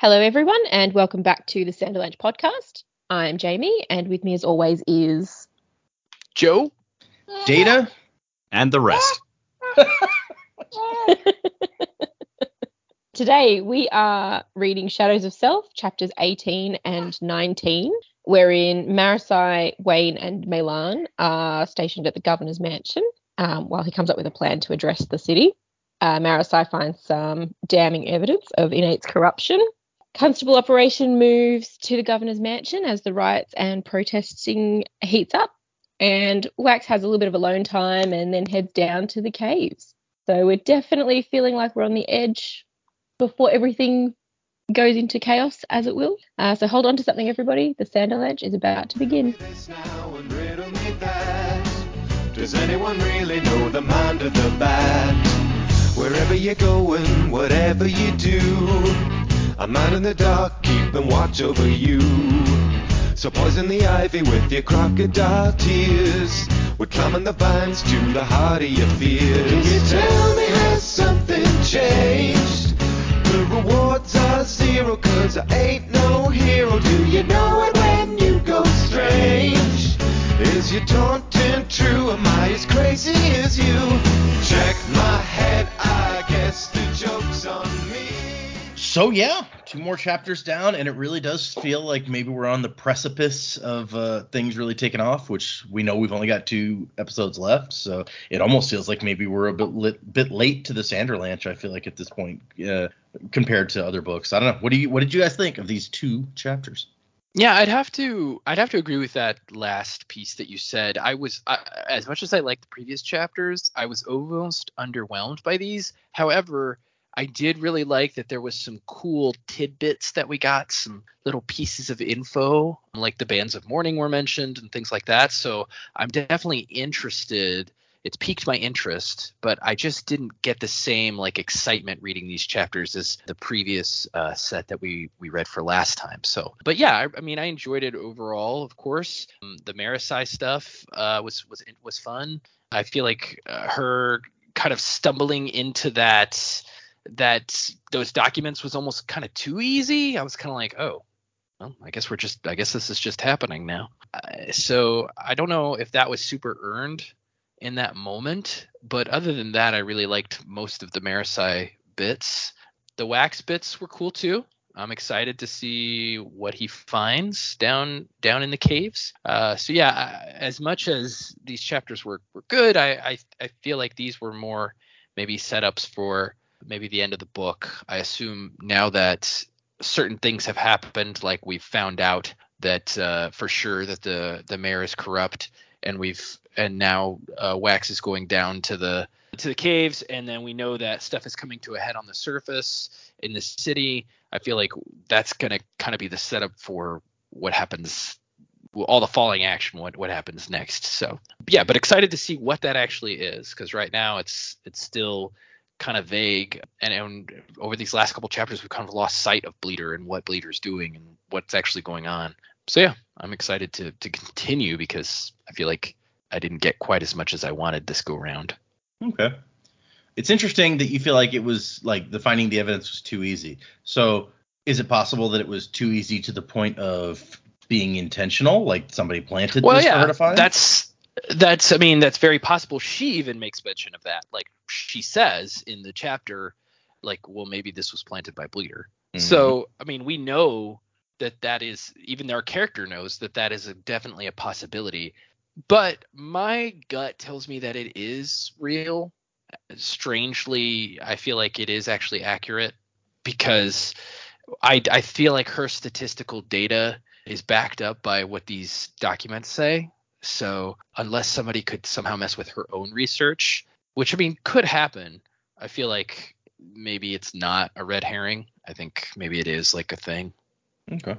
Hello, everyone, and welcome back to the Sanderlanche podcast. I'm Jamie, and with me, as always, is Joe, Data, and the rest. Today, we are reading Shadows of Self, chapters 18 and 19, wherein Marasi, Wayne, and MeLaan are stationed at the governor's mansion um, while he comes up with a plan to address the city. Uh, Marasi finds some damning evidence of Innate's corruption Constable operation moves to the governor's mansion as the riots and protesting heats up. And Wax has a little bit of alone time and then heads down to the caves. So we're definitely feeling like we're on the edge before everything goes into chaos, as it will. Uh, so hold on to something, everybody. The Sanderlanche is about to begin. Does anyone really know the mind of the bat? Wherever you're going, whatever you do. A man in the dark, keeping watch over you. So poison the ivy with your crocodile tears. We're climbing the vines to the heart of your fears. Can you tell me has something changed? The rewards are zero, cause I ain't no hero. Do you know it when you go strange? Is your taunting true? Am I as crazy as you? Check my head, I guess the joke's on so yeah, two more chapters down, and it really does feel like maybe we're on the precipice of uh, things really taking off. Which we know we've only got two episodes left, so it almost feels like maybe we're a bit lit, bit late to the Sanderlanche. I feel like at this point, uh, compared to other books. I don't know. What do you What did you guys think of these two chapters? Yeah, I'd have to I'd have to agree with that last piece that you said. I was uh, as much as I liked the previous chapters, I was almost underwhelmed by these. However, I did really like that there was some cool tidbits that we got, some little pieces of info, like the bands of mourning were mentioned and things like that. So I'm definitely interested. It's piqued my interest, but I just didn't get the same like excitement reading these chapters as the previous uh, set that we we read for last time. So, but yeah, I, I mean, I enjoyed it overall. Of course, um, the Marasi stuff uh, was was was fun. I feel like uh, her kind of stumbling into that that those documents was almost kind of too easy. I was kind of like, oh, well, I guess we're just, I guess this is just happening now. Uh, so I don't know if that was super earned in that moment, but other than that, I really liked most of the Marasi bits. The wax bits were cool too. I'm excited to see what he finds down down in the caves. Uh, so yeah, as much as these chapters were, were good, I, I I feel like these were more maybe setups for maybe the end of the book. I assume now that certain things have happened, like we've found out that uh, for sure that the the mayor is corrupt, and we've and now uh, Wax is going down to the to the caves, and then we know that stuff is coming to a head on the surface in the city. I feel like that's gonna kind of be the setup for what happens all the falling action what what happens next so yeah but excited to see what that actually is because right now it's it's still kind of vague and, and over these last couple chapters we've kind of lost sight of bleeder and what bleeder's doing and what's actually going on. So yeah i'm excited to to continue because i feel like i didn't get quite as much as i wanted this go round. Okay. It's interesting that you feel like it was like the finding the evidence was too easy. So is it possible that it was too easy to the point of being intentional like somebody planted well, this yeah, for her to find? that's that's i mean that's very possible. She even makes mention of that. Like she says in the chapter like well maybe this was planted by bleeder. Mm-hmm. so i mean we know that that is even our character knows that that is a, definitely a possibility. But my gut tells me that it is real. Strangely i feel like it is actually accurate because i i feel like her statistical data is backed up by what these documents say so unless somebody could somehow mess with her own research, which I mean could happen, I feel like maybe it's not a red herring. I think maybe it is like a thing. Okay.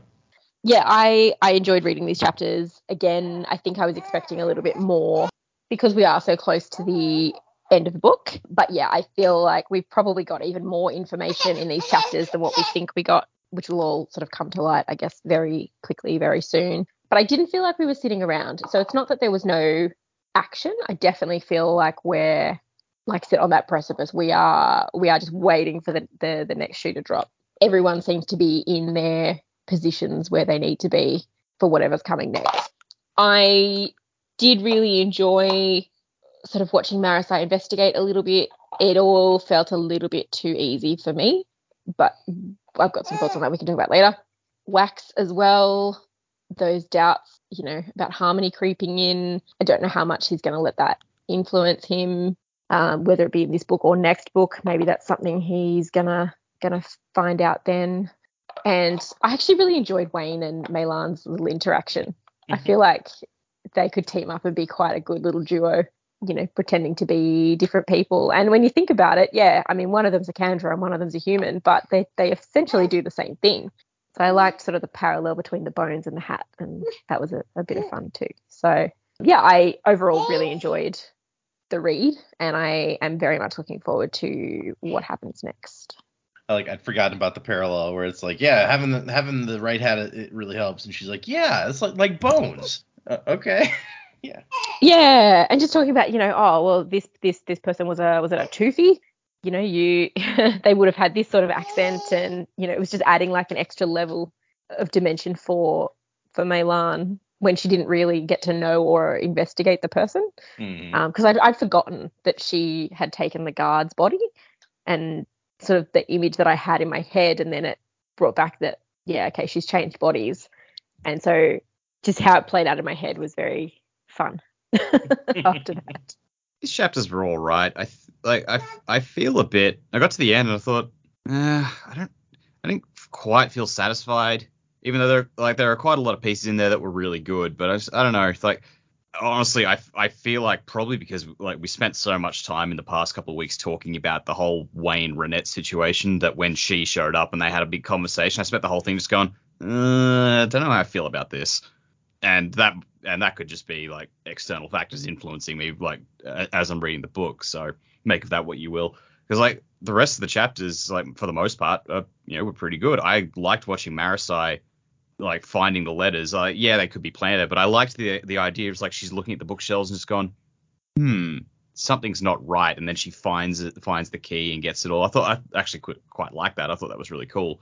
Yeah, I I enjoyed reading these chapters. Again, I think I was expecting a little bit more because we are so close to the end of the book. But yeah, I feel like we've probably got even more information in these chapters than what we think we got, which will all sort of come to light, I guess, very quickly, very soon but I didn't feel like we were sitting around. So it's not that there was no action. I definitely feel like we're like sit on that precipice. We are we are just waiting for the the, the next shoe to drop. everyone seems to be in their positions where they need to be for whatever's coming next. I did really enjoy sort of watching Marasi investigate a little bit. It all felt a little bit too easy for me, but I've got some thoughts on that we can talk about later. Wax as well, those doubts, you know, about Harmony creeping in. I don't know how much he's going to let that influence him, um, whether it be in this book or next book. Maybe that's something he's gonna gonna find out then. And I actually really enjoyed Wayne and MeLaan's little interaction. I Mhm. feel like they could team up and be quite a good little duo, you know, pretending to be different people. And when you think about it, yeah, I mean, one of them's a Kandra and one of them's a human, but they, they essentially do the same thing. So I liked sort of the parallel between the bones and the hat, and that was a, a bit of fun too. So yeah, I overall really enjoyed the read, and I am very much looking forward to what happens next. I like I'd forgotten about the parallel where it's like, yeah, having the having the right hat it, really helps, and she's like, yeah, it's like like bones. Uh, okay, yeah. Yeah, and just talking about, you know, oh well, this this this person was a was it a toothy? You know, you they would have had this sort of accent, and you know, it was just adding like an extra level of dimension for for MeLaan when she didn't really get to know or investigate the person. Mm. Because I'd, I'd forgotten that she had taken the guard's body, and sort of the image that I had in my head, and then it brought back that yeah, okay, she's changed bodies, and so just how it played out in my head was very fun after that. These chapters were all right. I th- like I, f- I feel a bit. I got to the end and I thought, I don't I didn't quite feel satisfied. Even though there like there are quite a lot of pieces in there that were really good, but I just, I don't know. It's like honestly, I, I feel like probably because like we spent so much time in the past couple of weeks talking about the whole Wayne Renette situation that when she showed up and they had a big conversation, I spent the whole thing just going, uh, I don't know how I feel about this, and that and that could just be like external factors influencing me like as I'm reading the book. So make of that what you will, because like the rest of the chapters, like for the most part, uh, you know, were pretty good. I liked watching Marasi like finding the letters. Uh, yeah, they could be planted, but I liked the the idea of like she's looking at the bookshelves and just going, hmm, something's not right, and then she finds it, finds the key and gets it all. I thought I actually quite, quite like that. I thought that was really cool.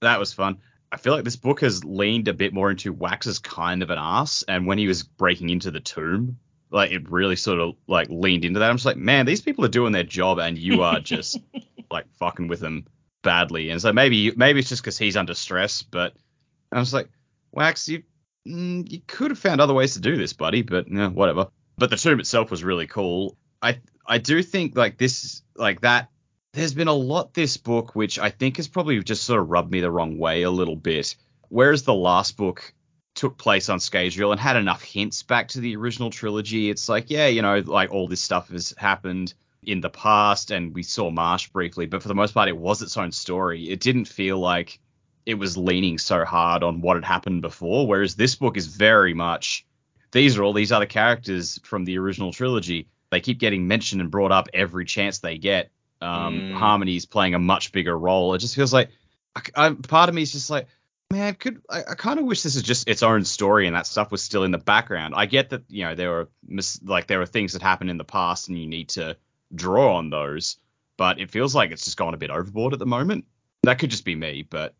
That was fun. I feel like this book has leaned a bit more into Wax kind of an ass, and when he was breaking into the tomb, like it really sort of like leaned into that. I'm just like, man, these people are doing their job, and you are just like fucking with them badly. And so maybe maybe it's just because he's under stress, but I was like, Wax, you mm, you could have found other ways to do this, buddy, but no, whatever. But the tomb itself was really cool. I I do think like this like that. There's been a lot this book which I think has probably just sort of rubbed me the wrong way a little bit. Whereas the last book took place on Scadrial and had enough hints back to the original trilogy, it's like yeah, you know, like all this stuff has happened in the past and we saw Marsh briefly, but for the most part it was its own story. It didn't feel like it was leaning so hard on what had happened before, whereas this book is very much these are all these other characters from the original trilogy. They keep getting mentioned and brought up every chance they get. Um, Mm. Harmony's playing a much bigger role. It just feels like I, I, part of me is just like, man, could I, I kind of wish this is just its own story and that stuff was still in the background. I get that you know there were mis- like there were things that happened in the past and you need to draw on those, but it feels like it's just gone a bit overboard at the moment. That could just be me, but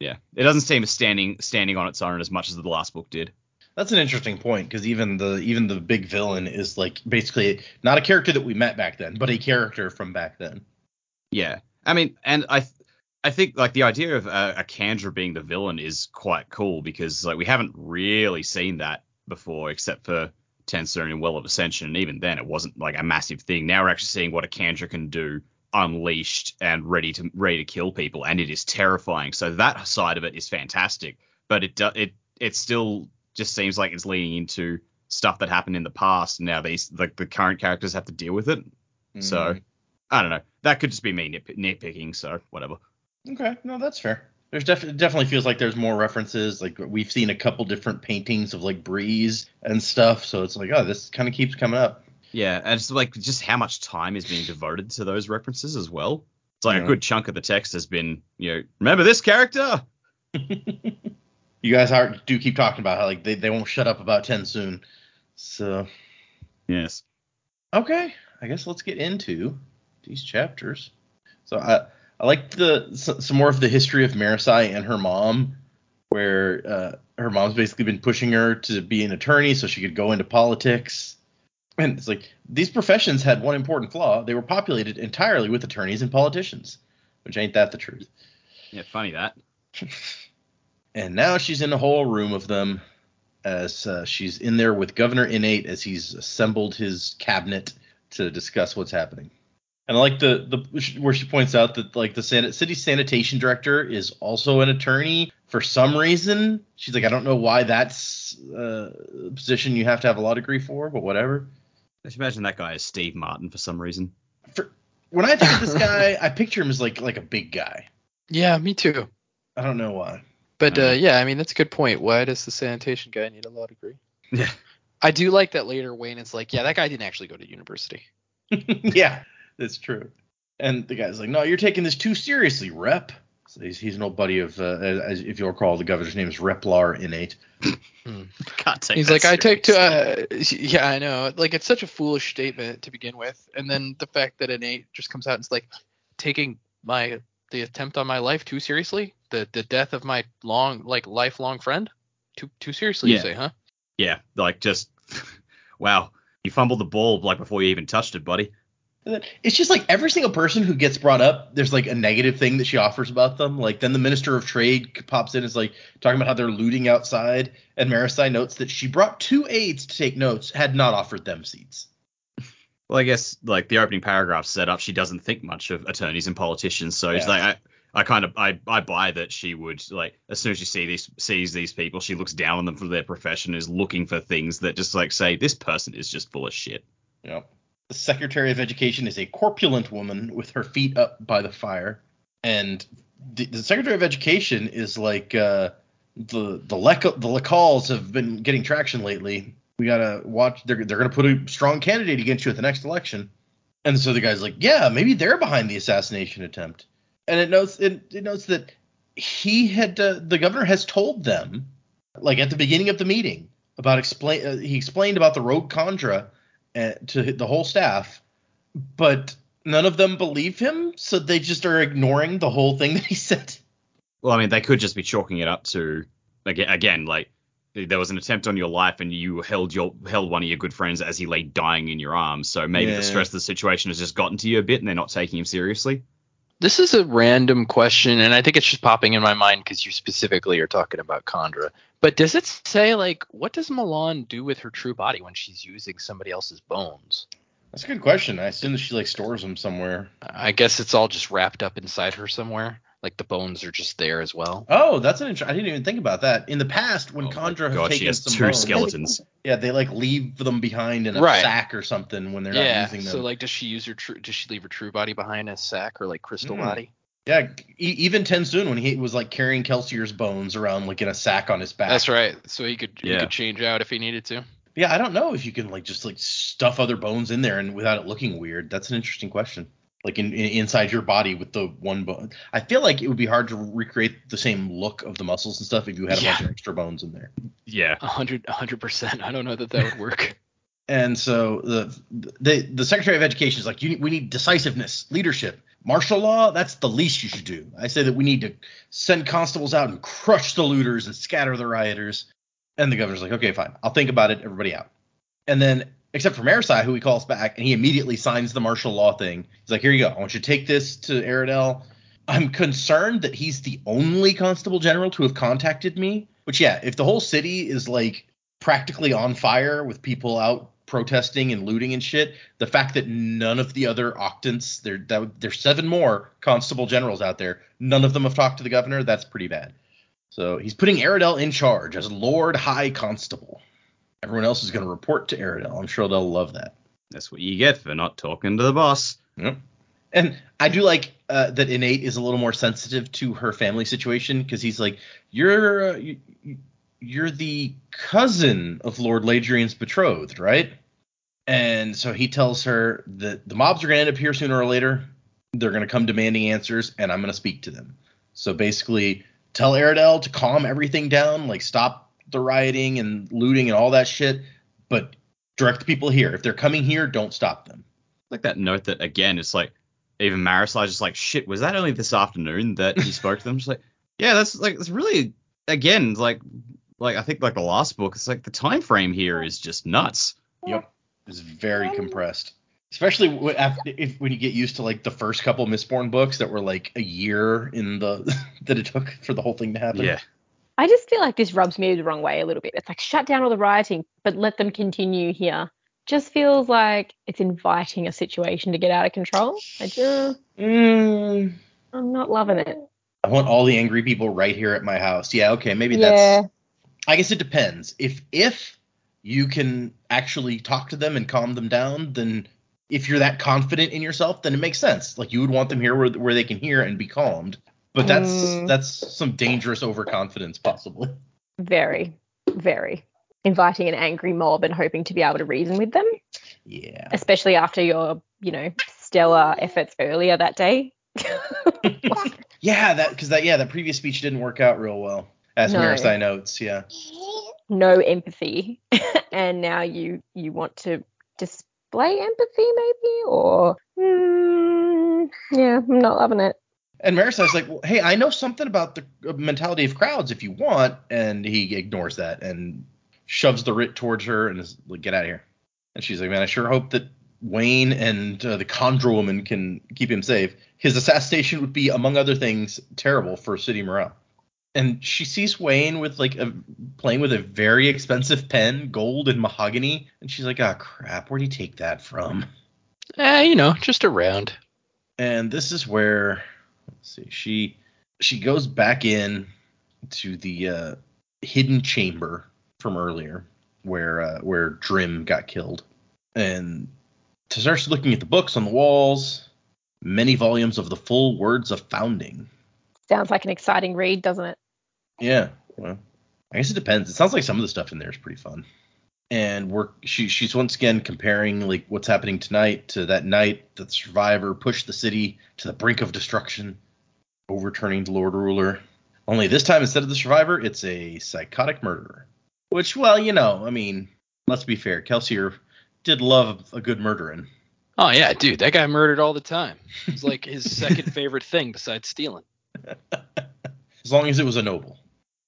yeah, it doesn't seem standing standing on its own as much as the last book did. That's an interesting point because even the even the big villain is like basically not a character that we met back then, but a character from back then. Yeah, I mean, and I, I think like the idea of uh, a, a Kandra being the villain is quite cool because like we haven't really seen that before except for TenSoon and Well of Ascension, and even then it wasn't like a massive thing. Now we're actually seeing what a Kandra can do unleashed and ready to ready to kill people, and it is terrifying. So that side of it is fantastic, but it do, it it still just seems like it's leading into stuff that happened in the past. And now these like the current characters have to deal with it. So Mm. I don't know. That could just be me nit- nitpicking. So whatever. Okay, no, that's fair. There's def- definitely feels like there's more references. Like we've seen a couple different paintings of like Breeze and stuff, so it's like, oh, this kind of keeps coming up. Yeah, and it's like just how much time is being devoted to those references as well. It's like Yeah. a good chunk of the text has been, you know, remember this character? You guys are do keep talking about how like they, they won't shut up about TenSoon. So Yes. okay, I guess let's get into these chapters. So I I like the some more of the history of Marasi and her mom, where uh, her mom's basically been pushing her to be an attorney so she could go into politics. And it's like these professions had one important flaw: they were populated entirely with attorneys and politicians, which ain't that the truth. Yeah, funny that. And now she's in a whole room of them, as uh, she's in there with Governor Innate as he's assembled his cabinet to discuss what's happening. And I like the the where she points out that like the san- city sanitation director is also an attorney for some reason. She's like, I don't know why that's uh, a position you have to have a law degree for, but whatever. I should imagine that guy is Steve Martin for some reason. For when I think of this guy, I picture him as like like a big guy. Yeah, me too. I don't know why. But uh, yeah, I mean that's a good point. Why does the sanitation guy need a law degree? Yeah. I do like that later Wayne is like, yeah, that guy didn't actually go to university. yeah, that's true. And the guy's like, "No, you're taking this too seriously, Rep." So he's, he's an old buddy of, uh, as if you'll recall, the governor's name is Replar Innate. Can't take He's that like, I take to, uh, yeah, I know. Like, it's such a foolish statement to begin with, and then the fact that innate just comes out and it's like taking my the attempt on my life too seriously, the the death of my long, like, lifelong friend, too too seriously, you say, huh? Yeah, like just wow, you fumbled the ball like before you even touched it, buddy. It's just like every single person who gets brought up, there's like a negative thing that she offers about them. Like then the minister of trade pops in, and is like talking about how they're looting outside, and Marasi notes that she brought two aides to take notes, had not offered them seats. Well, I guess like the opening paragraph set up, she doesn't think much of attorneys and politicians, so it's like I, I kind of I, I buy that she would like as soon as she see these sees these people, she looks down on them for their profession, is looking for things that just like say this person is just full of shit. Know, the Secretary of Education is a corpulent woman with her feet up by the fire, and the, the Secretary of Education is like uh, the the Lec- the Lacals have been getting traction lately. We gotta watch. They're they're gonna put a strong candidate against you at the next election, and so the guy's like, yeah, maybe they're behind the assassination attempt, and it notes it, it notes that he had uh, the governor has told them like at the beginning of the meeting about explain uh, he explained about the rogue Kandra uh, to the whole staff, but none of them believe him, so they just are ignoring the whole thing that he said. Well, I mean, they could just be chalking it up to again, again like there was an attempt on your life and you held your held one of your good friends as he lay dying in your arms. So maybe Yeah. the stress of the situation has just gotten to you a bit and they're not taking him seriously. This is a random question, and I think it's just popping in my mind because you specifically are talking about Kandra. But does it say like what does MeLaan do with her true body when she's using somebody else's bones? That's a good question. I assume that she like stores them somewhere. I guess it's all just wrapped up inside her somewhere. Like the bones are just there as well. Oh, that's an interesting. I didn't even think about that. In the past, when Oh my Kandra has God, she taken has some two bones, skeletons. Yeah, they like leave them behind in a Right. sack or something when they're not using them. So like, does she use her true? Does she leave her true body behind as sack or like crystal Hmm. body? yeah, e- even Tensoon when he was like carrying Kelsier's bones around like in a sack on his back. That's right. So he could he Yeah. could change out if he needed to. Yeah, I don't know if you can like just like stuff other bones in there and without it looking weird. That's an interesting question. Like in, in inside your body with the one bone. I feel like it would be hard to recreate the same look of the muscles and stuff if you had a Yeah. bunch of extra bones in there. Yeah. A hundred, a hundred percent. I don't know that that would work. And so the the the Secretary of Education is like, you we need decisiveness, leadership, martial law. That's the least you should do. I say that we need to send constables out and crush the looters and scatter the rioters. And the governor's like, okay, fine, I'll think about it. Everybody out. And then, except for Marasi, who he calls back, and he immediately signs the martial law thing. He's like, here you go. I want you to take this to Aradel. I'm concerned that he's the only constable general to have contacted me. Which, yeah, if the whole city is like practically on fire with people out protesting and looting and shit, the fact that none of the other octants, there, there's seven more constable generals out there, none of them have talked to the governor, that's pretty bad. So he's putting Aradel in charge as Lord High Constable. Everyone else is going to report to Aradel. I'm sure they'll love that. That's what you get for not talking to the boss. Yep. And I do like uh, that Innate is a little more sensitive to her family situation because he's like, you're uh, you, you're the cousin of Lord Ladrian's betrothed, right? And so he tells her that the mobs are going to end up here sooner or later. They're going to come demanding answers, and I'm going to speak to them. So basically, tell Aradel to calm everything down, like stop the rioting and looting and all that shit, but direct the people here. If they're coming here, don't stop them. Like that note that again, it's like even Marasi just like, shit, was that only this afternoon that he spoke to them? Just like, yeah, that's like it's really again like like I think like the last book, it's like the time frame here is just nuts. Yep. It's very compressed. Especially w- after, if when you get used to like the first couple Mistborn books that were like a year in the that it took for the whole thing to happen. Yeah. I just feel like this rubs me the wrong way a little bit. It's like shut down all the rioting, but let them continue here. Just feels like it's inviting a situation to get out of control. I just, Mm, I'm not loving it. I want all the angry people right here at my house. Yeah, okay, maybe Yeah. that's I guess it depends. If if you can actually talk to them and calm them down, then if you're that confident in yourself, then it makes sense. Like you would want them here where, where they can hear and be calmed. But that's Mm. that's some dangerous overconfidence possibly. Very, very inviting an angry mob and hoping to be able to reason with them, Yeah. especially after your, you know, stellar efforts earlier that day. Yeah, that because that yeah that previous speech didn't work out real well. As No. Marasi notes, yeah. no empathy, and now you you want to display empathy, maybe, or mm, yeah, I'm not loving it. And Marasi's like, well, hey, I know something about the uh, mentality of crowds if you want, and he ignores that and shoves the writ towards her and is like, get out of here. And she's like, man, I sure hope that Wayne and uh, the Kandra woman can keep him safe. His assassination would be, among other things, terrible for city morale. And she sees Wayne with like a playing with a very expensive pen, gold and mahogany, and she's like, ah, crap, where'd he take that from? Eh, you know, just around. and this is where let's see. She she goes back in to the uh, hidden chamber from earlier where uh, where Drim got killed. And to starts looking at the books on the walls many volumes of the full words of founding. Sounds like an exciting read, doesn't it? yeah well I guess it depends. It sounds like some of the stuff in there is pretty fun and we're she she's once again comparing like what's happening tonight to that night that the survivor pushed the city to the brink of destruction, overturning the Lord Ruler. Only this time instead of the survivor, it's a psychotic murderer. Which, well, you know, I mean, let's be fair, Kelsier did love a good murdering. Oh yeah, dude, that guy murdered all the time. It's like his second favorite thing besides stealing. As long as it was a noble.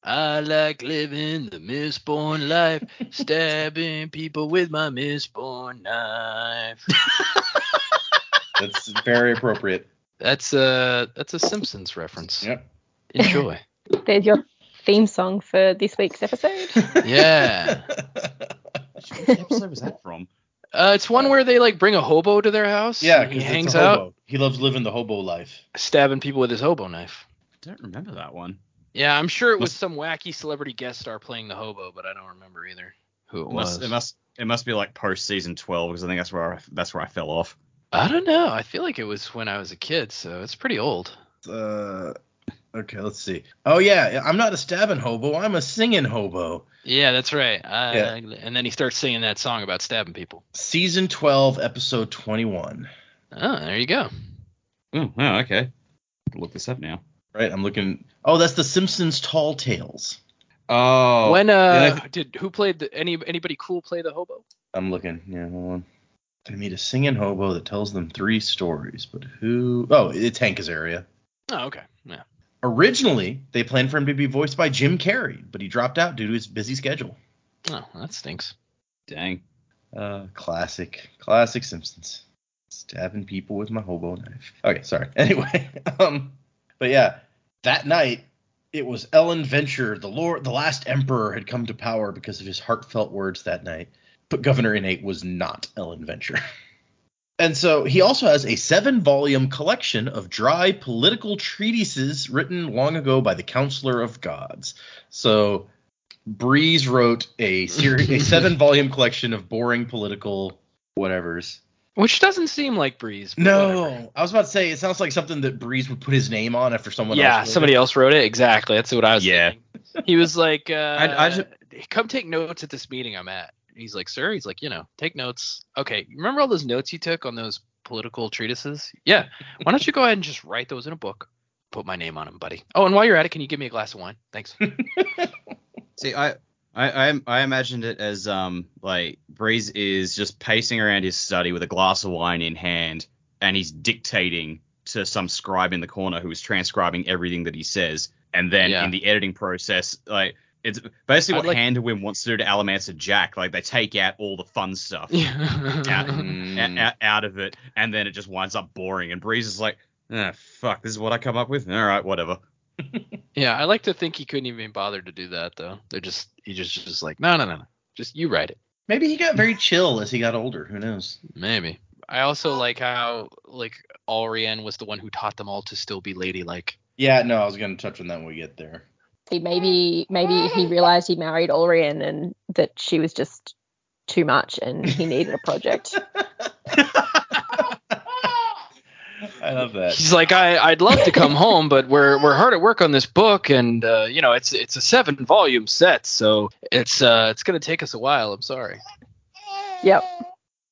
I like living the Mistborn life, stabbing people with my Mistborn knife. That's very appropriate. That's a that's a Simpsons reference. Yep. Enjoy. There's your theme song for this week's episode. Yeah. Which episode was that from? Uh, it's one where they like bring a hobo to their house. yeah, and he 'cause hangs out He loves living the hobo life. stabbing people with his hobo knife. I don't remember that one. Yeah, I'm sure it was Must- some wacky celebrity guest star playing the hobo, but I don't remember either who it It must, was. it must it must be like post season 12 because I think that's where I, that's where I fell off. I don't know. I feel like it was when I was a kid, so it's pretty old. Uh, okay, let's see. Oh yeah, I'm not a stabbing hobo. I'm a singing hobo. Yeah, that's right. I, Yeah. And then he starts singing that song about stabbing people. Season 12, episode 21. Oh, there you go. Oh, wow, okay. Look this up now. Right, I'm looking. Oh, that's the Simpsons Tall Tales. Oh, when yeah, I uh, did who played the any anybody cool play the hobo? I'm looking. Yeah, hold on. They meet a singing hobo that tells them three stories, but who? Oh, it's Hank Azaria. Oh, okay. Yeah. Originally, they planned for him to be voiced by Jim Carrey, but he dropped out due to his busy schedule. Oh, that stinks. dang. Uh, classic, classic Simpsons. Stabbing people with my hobo knife. Okay, sorry. Anyway, um, but yeah, that night it was Elend Venture, the Lord, the last emperor, had come to power because of his heartfelt words that night. But Governor Innate was not Elend Venture. And so he also has a seven volume collection of dry political treatises written long ago by the Counselor of Gods. So Breeze wrote a series, a seven volume collection of boring political whatevers. Which doesn't seem like Breeze. No, whatever. I was about to say it sounds like something that Breeze would put his name on after someone yeah, else. wrote somebody it. else wrote it. Exactly. That's what I was Yeah. thinking. He was like, uh, I ju- come take notes at this meeting I'm at. He's like, sir. He's like, you know, take notes. Okay, remember all those notes you took on those political treatises? Yeah. Why don't you go ahead and just write those in a book? Put my name on them, buddy. Oh, and while you're at it, can you give me a glass of wine? Thanks. See, I, I, I, I imagined it as um like Breeze is just pacing around his study with a glass of wine in hand, and he's dictating to some scribe in the corner who is transcribing everything that he says, and then Yeah. in the editing process, like it's basically I'd what like- wants to do to Allomancer Jak. Like they take out all the fun stuff out, Mm. out, out of it, and then it just winds up boring. And Breeze is like, ah, fuck, this is what I come up with. All right, whatever. Yeah, I like to think he couldn't even bother to do that though. They're just he just just like no no no no, just you write it. Maybe he got very chill as he got older. Who knows? Maybe. I also like how like Allrianne was the one who taught them all to still be ladylike. Yeah, no, I was gonna touch on that when we get there. See, maybe maybe he realized he married Orion and that she was just too much and he needed a project. I love that. He's like, I, I'd love to come home, but we're we're hard at work on this book, and uh, you know, it's it's a seven volume set, so it's uh it's gonna take us a while. I'm sorry. yep.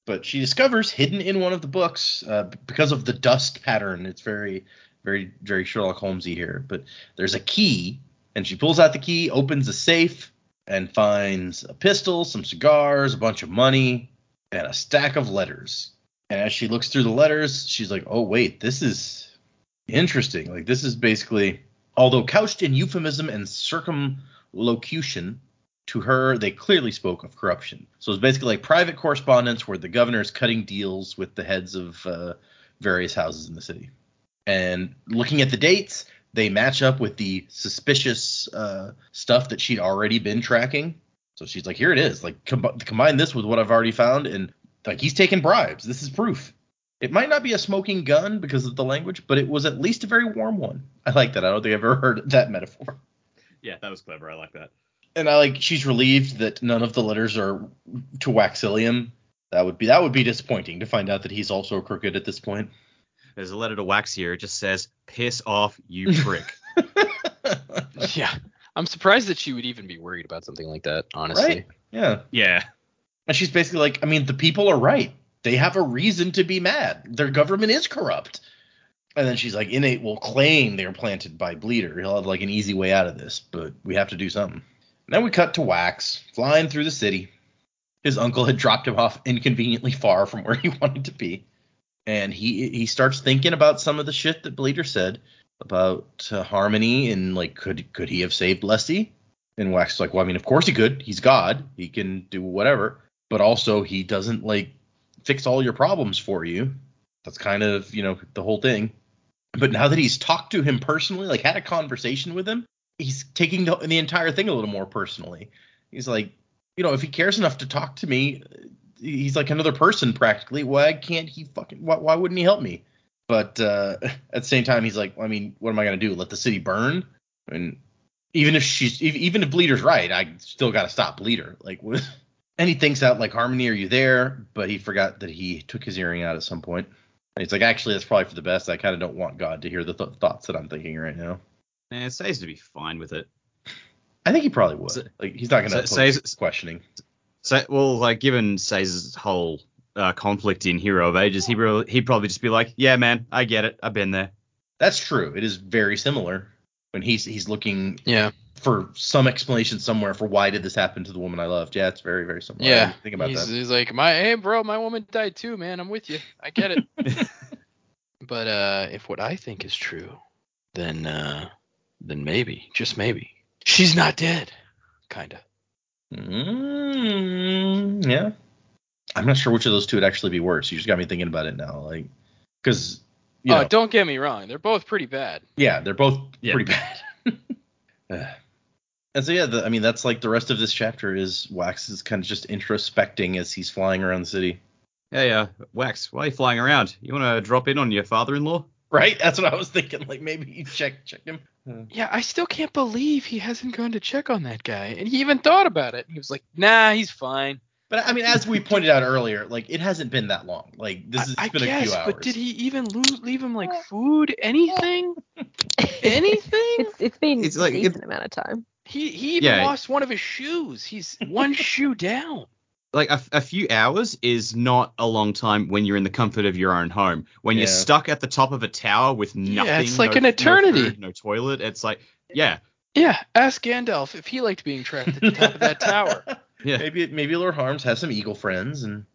But she discovers hidden in one of the books uh, because of the dust pattern. It's very, very, very Sherlock Holmesy here. But there's a key, and she pulls out the key, opens a safe, and finds a pistol, some cigars, a bunch of money, and a stack of letters. And as she looks through the letters, she's like, "Oh wait, this is interesting. Like this is basically, although couched in euphemism and circumlocution, to her, they clearly spoke of corruption. So it's basically like private correspondence where the governor is cutting deals with the heads of uh, various houses in the city. And looking at the dates, they match up with the suspicious uh, stuff that she'd already been tracking. So she's like, here it is. Like, com- combine this with what I've already found, and like he's taking bribes. This is proof. It might not be a smoking gun because of the language, but it was at least a very warm one. I like that. I don't think I've ever heard that metaphor. Yeah, that was clever. I like that. and I like she's relieved that none of the letters are to Waxillium. That would be that would be disappointing to find out that he's also crooked at this point. There's a letter to Wax here. It just says, "Piss off, you prick." Yeah. I'm surprised that she would even be worried about something like that, honestly. Right? Yeah. yeah. And she's basically like, I mean, the people are right. They have a reason to be mad. Their government is corrupt. And then she's like, Innate will claim they're planted by Bleeder. He'll have like an easy way out of this, but we have to do something. And then we cut to Wax flying through the city. His uncle had dropped him off inconveniently far from where he wanted to be. And he he starts thinking about some of the shit that Bleeder said about uh, Harmony and like could could he have saved Lessie? And Wax is like, well, I mean, of course he could. He's God. He can do whatever. But also, he doesn't like fix all your problems for you. That's kind of you know the whole thing. But now that he's talked to him personally, like had a conversation with him, he's taking the, the entire thing a little more personally. He's like, you know, if he cares enough to talk to me, he's like another person practically. Why can't he fucking? Why, why wouldn't he help me? But uh, at the same time, he's like, I mean, what am I gonna do? Let the city burn? I mean, even if she's even if Bleeder's right, I still got to stop Bleeder. Like, what? and he thinks out like Harmony, are you there? But he forgot that he took his earring out at some point. And he's like, actually, that's probably for the best. I kind of don't want God to hear the th- thoughts that I'm thinking right now. And it says to be fine with it. I think he probably would. So- like, he's not gonna so- pose says- questioning. So, well, like given Say's whole uh, conflict in Hero of Ages, he really, he'd probably just be like, "Yeah, man, I get it. I've been there." That's true. It is very similar when he's he's looking Yeah. For some explanation somewhere for why did this happen to the woman I loved. Yeah, it's very very similar. Yeah. think about he's, that. he's like, my hey bro, my woman died too, man. I'm with you. I get it. but uh if what I think is true, then uh then maybe, just maybe, she's not dead. Kinda. Mm, yeah. I'm not sure which of those two would actually be worse. You just got me thinking about it now, like, because you oh, know, don't get me wrong. They're both pretty bad. yeah, they're both Yeah. pretty bad. And so yeah, the, I mean that's like the rest of this chapter is Wax is kind of just introspecting as he's flying around the city. Hey, uh, Wax, why are you flying around? You want to drop in on your father-in-law? Right? That's what I was thinking. Like maybe you check check him. Yeah, I still can't believe he hasn't gone to check on that guy. And he even thought about it. He was like, nah, he's fine. But I mean, as we pointed out earlier, like it hasn't been that long. Like this has I, I been a few hours. but did he even lo- leave him like food, anything, anything? It's it's been It's a like- it- decent amount of time. He he even Yeah. lost one of his shoes. He's one shoe down. Like a, a few hours is not a long time when you're in the comfort of your own home. When you're stuck at the top of a tower with nothing, Yeah, it's like no- an no eternity. food, no toilet. It's like, yeah, Yeah, ask Gandalf if he liked being trapped at the top of that tower. yeah. Maybe maybe Lord Harms has some eagle friends and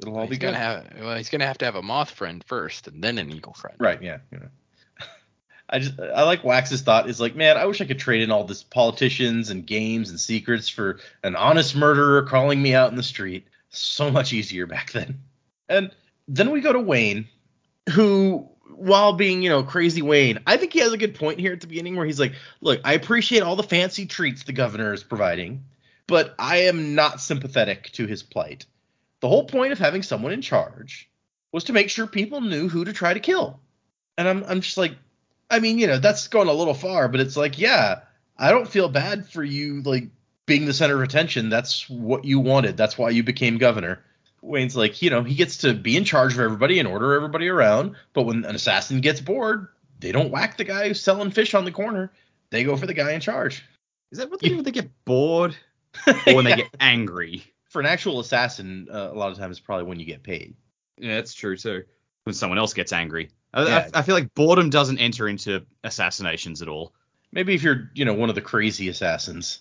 It'll all be he's good. gonna have well, he's gonna have to have a moth friend first and then an eagle friend. Right, yeah. You know. I just I like Wax's thought is like, man, I wish I could trade in all this politicians and games and secrets for an honest murderer calling me out in the street. So much easier back then. And then we go to Wayne, who while being, you know, crazy Wayne, I think he has a good point here at the beginning where he's like, look, I appreciate all the fancy treats the governor is providing, but I am not sympathetic to his plight. The whole point of having someone in charge was to make sure people knew who to try to kill. And I'm I'm just like, I mean, you know, that's going a little far, but it's like, yeah, I don't feel bad for you like being the center of attention. That's what you wanted. That's why you became governor. Wayne's like, you know, he gets to be in charge of everybody and order everybody around, but when an assassin gets bored, they don't whack the guy who's selling fish on the corner. They go for the guy in charge. Is that what they do when they get bored or when they get angry? For an actual assassin, uh, a lot of times it's probably when you get paid. Yeah, that's true too. When someone else gets angry. I, Yeah. I, I feel like boredom doesn't enter into assassinations at all. Maybe if you're, you know, one of the crazy assassins.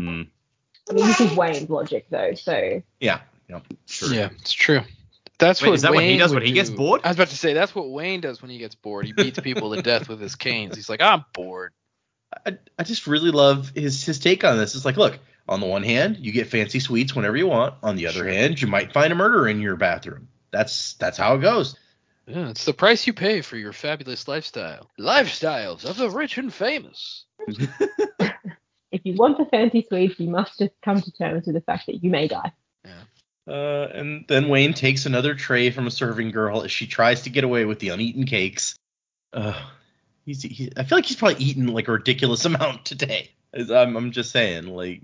Hmm, I mean, this is Wayne's logic though, so Yeah. Yeah. true. Yeah, it's true. That's Wait, what is that what he does would when he gets do. bored? I was about to say that's what Wayne does when he gets bored. He beats people to death with his canes. He's like, I'm bored. I, I just really love his his take on this. It's like, look, on the one hand, you get fancy sweets whenever you want. On the other Sure. hand, you might find a murderer in your bathroom. That's that's how it goes. Yeah, it's the price you pay for your fabulous lifestyle. Lifestyles of the rich and famous. if you want the fancy sweets, you must just come to terms with the fact that you may die. Uh, and then Wayne takes another tray from a serving girl as she tries to get away with the uneaten cakes. Uh, he's he, I feel like he's probably eaten like a ridiculous amount today. As I'm, I'm just saying, like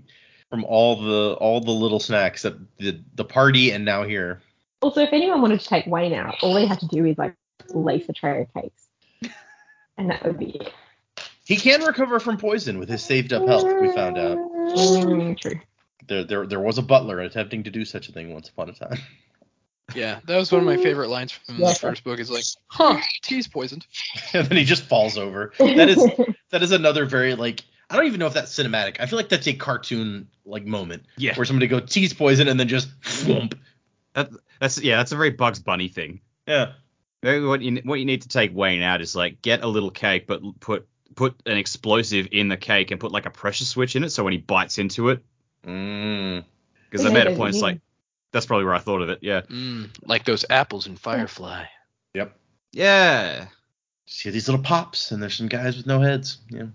from all the all the little snacks at the the party and now here. Also, if anyone wanted to take Wayne out, all they had to do is like lace a tray of cakes, and that would be it. He can recover from poison with his saved up health. We found out. Mm, true. There, there, there was a butler attempting to do such a thing once upon a time. Yeah, that was one of my favorite lines from Yeah. the first book. Is like, huh, tea's poisoned. and then he just falls over. That is, that is another very like. I don't even know if that's cinematic. I feel like that's a cartoon like moment Yeah. where somebody go tea's poison and then just whoomp. That, that's yeah, that's a very Bugs Bunny thing. Yeah. Maybe what you what you need to take Wayne out is like get a little cake, but put put an explosive in the cake and put like a pressure switch in it, so when he bites into it, Mm. because Yeah, they made a point. It's like that's probably where I thought of it. Yeah. Mm, like those apples in Firefly. Yep. Yeah. See these little pops, and there's some guys with no heads. Yeah.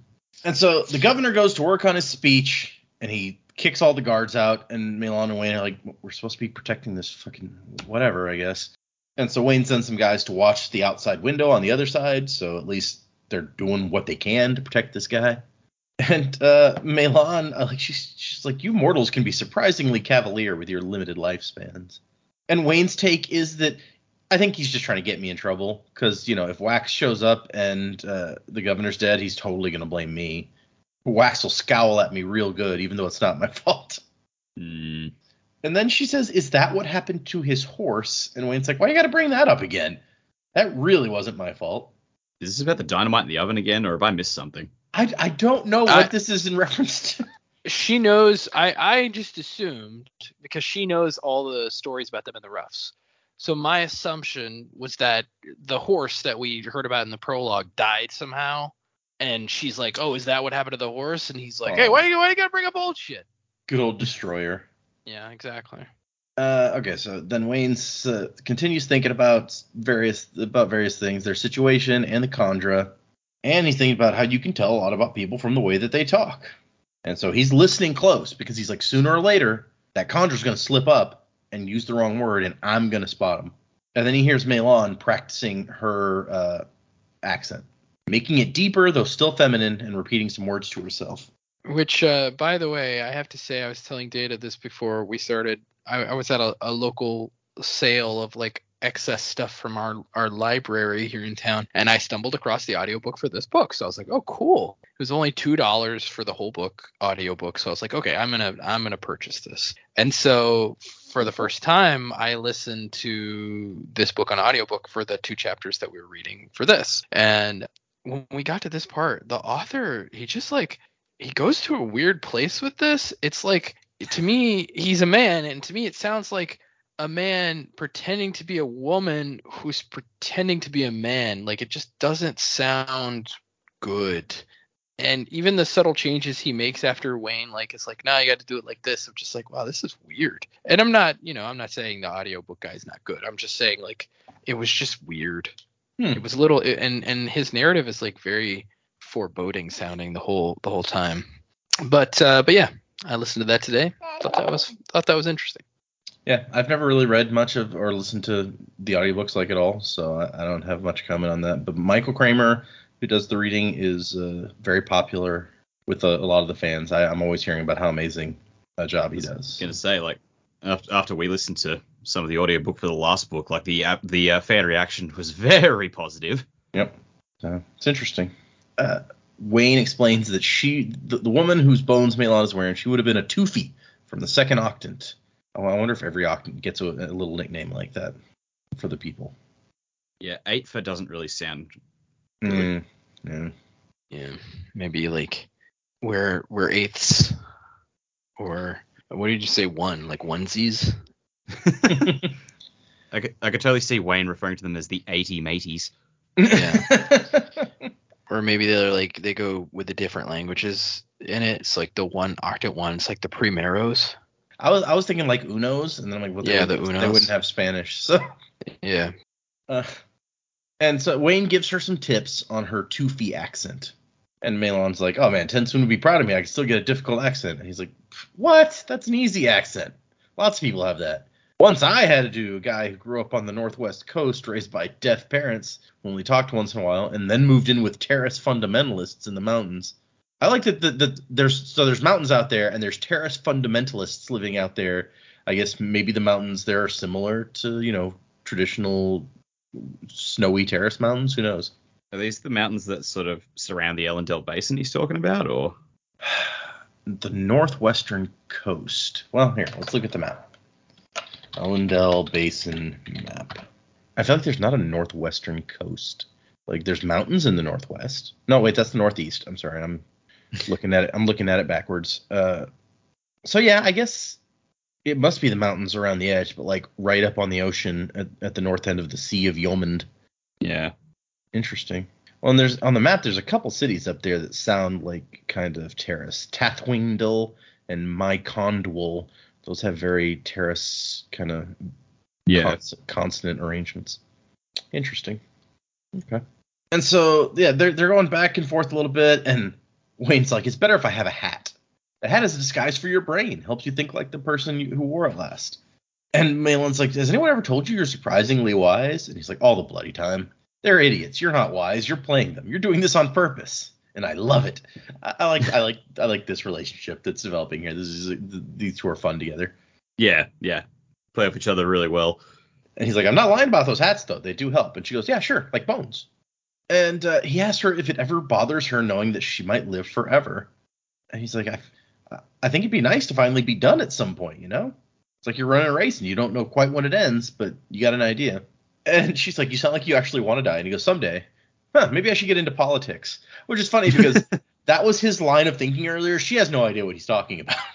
And so the governor goes to work on his speech, and he kicks all the guards out, and MeLaan and Wayne are like, "We're supposed to be protecting this fucking whatever, I guess." And so Wayne sends some guys to watch the outside window on the other side, so at least they're doing what they can to protect this guy. And uh, MeLaan, uh, like she's she's like, "You mortals can be surprisingly cavalier with your limited lifespans." And Wayne's take is that I think he's just trying to get me in trouble because you know if Wax shows up and uh, the governor's dead, he's totally gonna blame me. Wax will scowl at me real good, even though it's not my fault. Mm. And then she says, "Is that what happened to his horse?" And Wayne's like, "Why you got to bring that up again? That really wasn't my fault." Is this about the dynamite in the oven again, or have I missed something? I, I don't know what I- this is in reference to. She knows. I I just assumed because she knows all the stories about them in the roughs. So my assumption was that the horse that we heard about in the prologue died somehow, and she's like, "Oh, is that what happened to the horse?" And he's like, "Hey, Oh. why you why you gotta bring up old shit?" Good old destroyer. Yeah, exactly. Uh, okay, so then Wayne's uh, continues thinking about various about various things, their situation and the Kandra, and he's thinking about how you can tell a lot about people from the way that they talk. And so he's listening close because he's like, sooner or later, that Kandra's going to slip up and use the wrong word, and I'm going to spot him. And then he hears MeLaan practicing her uh, accent, making it deeper though still feminine, and repeating some words to herself. Which, uh, by the way, I have to say, I was telling Data this before we started. I, I was at a, a local sale of like excess stuff from our our library here in town, and I stumbled across the audiobook for this book. So I was like, oh, cool. It was only two dollars for the whole book audiobook. So I was like, okay, I'm gonna I'm gonna purchase this. And so for the first time, I listened to this book on audiobook for the two chapters that we were reading for this. And when we got to this part, the author he just like he goes to a weird place with this. It's like to me, he's a man, and to me, it sounds like a man pretending to be a woman who's pretending to be a man. Like it just doesn't sound good. And even the subtle changes he makes after Wayne, like it's like, nah, you got to do it like this. I'm just like, wow, this is weird. And I'm not, you know, I'm not saying the audiobook guy is not good. I'm just saying like it was just weird. Hmm. It was a little, and and his narrative is like very foreboding sounding the whole the whole time. But uh, but yeah, I listened to that today. Thought that was thought that was interesting. Yeah, I've never really read much of or listened to the audiobooks like at all, so I, I don't have much comment on that. But Michael Kramer, who does the reading, is uh, very popular with a, a lot of the fans. I, I'm always hearing about how amazing a job he does. gonna say like after, after we listened to some of the audiobook for the last book, like the uh, the uh, fan reaction was very positive. Yep. So it's interesting. Uh, Wayne explains that she, the, the woman whose bones MeLaan is wearing, she would have been a Tufi from the second octant. Oh, I wonder if every octant gets a, a little nickname like that for the people. Yeah, Eightfa doesn't really sound. Mm, yeah. Yeah, maybe like we're we're eighths, or what did you say? One like onesies. I could, I could totally see Wayne referring to them as the 80 mateys. Yeah. or maybe they're like they go with the different languages in it. It's like the one Arctic one. It's like the primeros. I was I was thinking like Unos, and then I'm like, well, Yeah, the wouldn't- they wouldn't have Spanish. So, Yeah. uh, and so Wayne gives her some tips on her Tufi accent, and MeLaan's like, oh man, TenSoon would be proud of me. I can still get a difficult accent. And he's like, what? That's an easy accent. Lots of people have that. Once I had to do a guy who grew up on the northwest coast, raised by deaf parents, only talked once in a while, and then moved in with Terris fundamentalists in the mountains. I like that the, the, there's so there's mountains out there and there's Terris fundamentalists living out there. I guess maybe the mountains there are similar to you know traditional snowy Terris mountains. Who knows? Are these the mountains that sort of surround the Elendel Basin he's talking about, or The northwestern coast. Well, here let's look at the map. Elendel Basin map. I feel like there's not a northwestern coast. Like there's mountains in the northwest. No, wait, that's the northeast. I'm sorry. I'm looking at it. I'm looking at it backwards. Uh, so yeah, I guess it must be the mountains around the edge, but like right up on the ocean at, at the north end of the Sea of Yomond. yeah, Interesting. Well, and there's on the map. There's a couple cities up there that sound like kind of Terris. Tathingdwen and Mycondwell. Those have very Terris kind of cons- consonant arrangements. Interesting. Okay. And so yeah, they're they're going back and forth a little bit, and Wayne's like, "It's better if I have a hat. The hat is a disguise for your brain. Helps you think like the person you, who wore it last." And MeLaan's like, "Has anyone ever told you you're surprisingly wise?" And he's like, "All the bloody time. They're idiots. You're not wise. You're playing them. You're doing this on purpose." And I love it. I, I like I like I like this relationship that's developing here. This is these two are fun together. yeah, yeah, play off each other really well. And he's like, I'm not lying about those hats, though. They do help. And she goes, Yeah, sure, like bones. And uh, he asks her if it ever bothers her knowing that she might live forever. And he's like, I, I think it'd be nice to finally be done at some point, you know? It's like you're running a race and you don't know quite when it ends, but you got an idea. And she's like, You sound like you actually want to die. And he goes, Someday. Huh, maybe I should get into politics. Which is funny because that was his line of thinking earlier. She has no idea what he's talking about.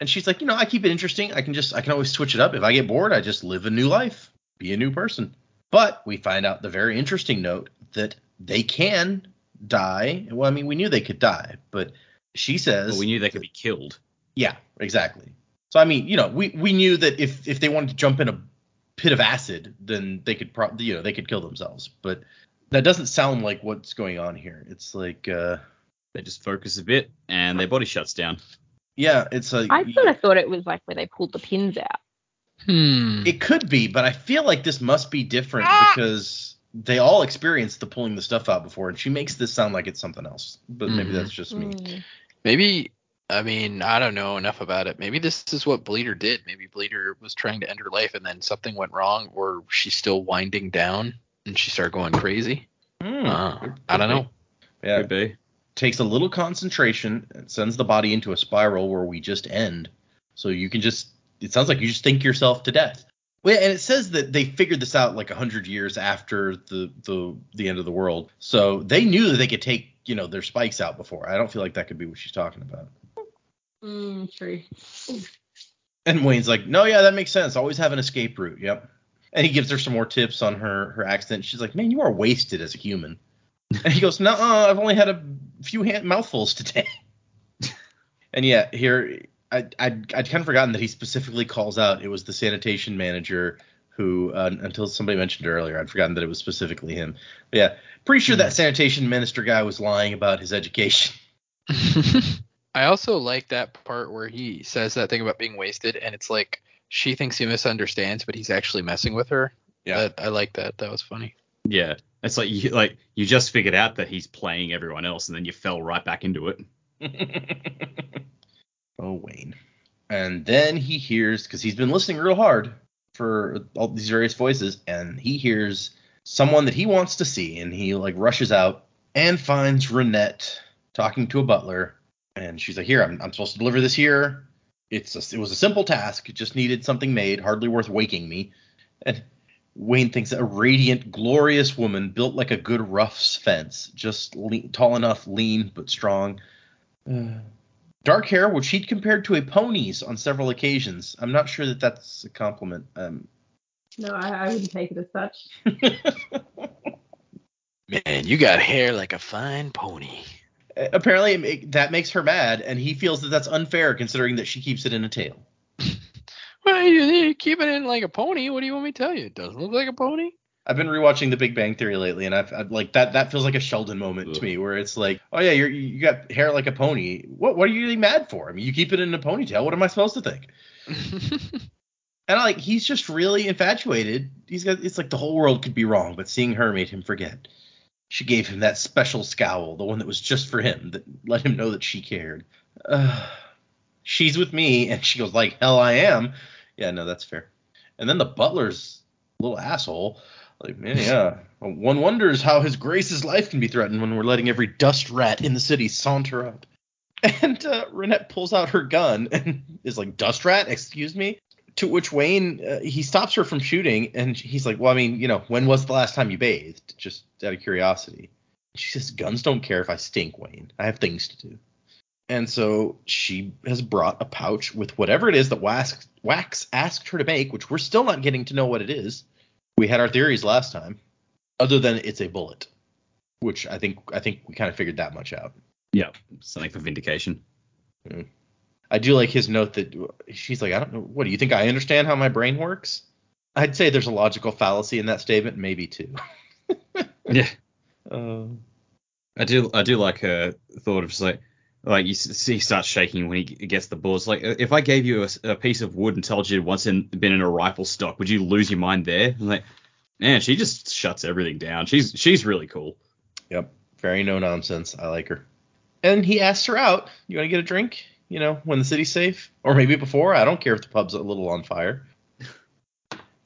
And she's like, you know, I keep it interesting. I can just, I can always switch it up. If I get bored, I just live a new life, be a new person. But we find out the very interesting note that they can die. Well, I mean, we knew they could die, but she says, Well, we knew they could be killed. yeah, exactly. So I mean, you know, we we knew that if if they wanted to jump in a pit of acid, then they could pro- you know they could kill themselves. But that doesn't sound like what's going on here. It's like, uh, They just focus a bit and their body shuts down. yeah, it's like I sort of thought it was like where they pulled the pins out. Hmm. It could be, but I feel like this must be different because they all experienced the pulling the stuff out before, and she makes this sound like it's something else. But maybe Mhm. that's just me. Mm. Maybe I mean I don't know enough about it. Maybe this is what Bleeder did. Maybe Bleeder was trying to end her life and then something went wrong, or she's still winding down and she started going crazy. Hmm. Uh, I don't know. Yeah, Could be. takes a little concentration and sends the body into a spiral where we just end. So you can just. It sounds like you just think yourself to death. Well, and it says that they figured this out like a hundred years after the the the end of the world. So they knew that they could take you know their spikes out before. I don't feel like that could be what she's talking about. Mm, true. And Wayne's like, no, yeah, that makes sense. Always have an escape route. Yep. And he gives her some more tips on her her accident. She's like, man, you are wasted as a human. And he goes, no, I've only had a few hand mouthfuls today. and yeah, here I I'd, I'd kind of forgotten that he specifically calls out it was the sanitation manager who uh, until somebody mentioned earlier I'd forgotten that it was specifically him. But yeah, pretty sure that sanitation minister guy was lying about his education. I also like that part where he says that thing about being wasted, and it's like she thinks he misunderstands, but he's actually messing with her. Yeah. That, I like that. That was funny. Yeah, it's like you like you just figured out that he's playing everyone else, and then you fell right back into it. oh, Wayne. And then he hears, because he's been listening real hard for all these various voices, and he hears someone that he wants to see, and he like rushes out and finds Ranette talking to a butler, and she's like, "Here, I'm, I'm supposed to deliver this here. It's a, it was a simple task. It just needed something made, hardly worth waking me." And Wayne thinks a radiant, glorious woman built like a good rough's fence, just le- tall enough, lean but strong. Uh, dark hair, which he'd compared to a pony's on several occasions. I'm not sure that that's a compliment. Um, No, I, I wouldn't take it as such. Man, you got hair like a fine pony. Apparently, it ma- that makes her mad, and he feels that that's unfair considering that she keeps it in a tail. Well, you, you keep it in like a pony. What do you want me to tell you? It doesn't look like a pony. I've been rewatching The Big Bang Theory lately, and I've, I've like that. That feels like a Sheldon moment to me, where it's like, oh yeah, you're, you got hair like a pony. What what are you really mad for? I mean, you keep it in a ponytail. What am I supposed to think? And like, he's just really infatuated. He's got. It's like the whole world could be wrong, but seeing her made him forget. She gave him that special scowl, the one that was just for him, that let him know that she cared. Uh, she's with me, and she goes like, hell, I am. Yeah, no, that's fair. And then the butler's little asshole. Like, man, yeah. One wonders how His Grace's life can be threatened when we're letting every dust rat in the city saunter up. And uh, Ranette pulls out her gun and is like, "Dust rat, excuse me." To which Wayne uh, he stops her from shooting, and he's like, "Well, I mean, you know, when was the last time you bathed?" Just out of curiosity. She says, "Guns don't care if I stink, Wayne. I have things to do." And so she has brought a pouch with whatever it is that Wax, Wax asked her to make, which we're still not getting to know what it is. We had our theories last time, other than it's a bullet, which I think I think we kind of figured that much out. Yeah, something for vindication. I do like his note that she's like, I don't know, what do you think? I understand how my brain works. I'd say there's a logical fallacy in that statement, maybe two. Yeah, Uh, I do. I do like her thought of just like, like you see, he starts shaking when he gets the bullets. Like, if I gave you a piece of wood and told you it once in, been in a rifle stock, would you lose your mind there? I'm like, man, she just shuts everything down. She's she's really cool. yep, very no nonsense. I like her. And he asks her out. You want to get a drink? You know, when the city's safe, or maybe before. I don't care if the pub's a little on fire.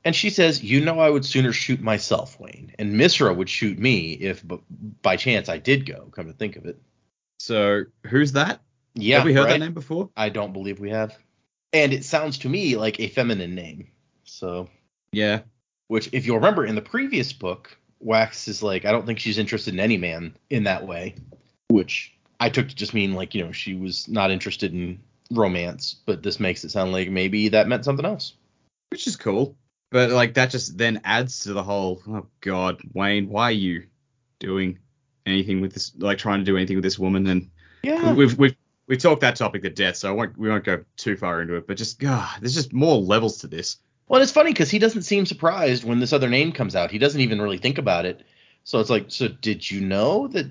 And she says, "You know, I would sooner shoot myself, Wayne, and Misra would shoot me if, b- by chance, I did go. Come to think of it." So who's that? Yeah, Have we heard right? that name before? I don't believe we have. And it sounds to me like a feminine name. So, Yeah. which, if you'll remember in the previous book, Wax is like, I don't think she's interested in any man in that way, which I took to just mean like, you know, she was not interested in romance, but this makes it sound like maybe that meant something else. which is cool. But like that just then adds to the whole. Oh God, Wayne, why are you doing anything with this? Like trying to do anything with this woman? And Yeah. we've we've we talked that topic to death, so I won't we won't go too far into it. But just God, there's just more levels to this. Well, it's funny because he doesn't seem surprised when this other name comes out. He doesn't even really think about it. So it's like, so did you know that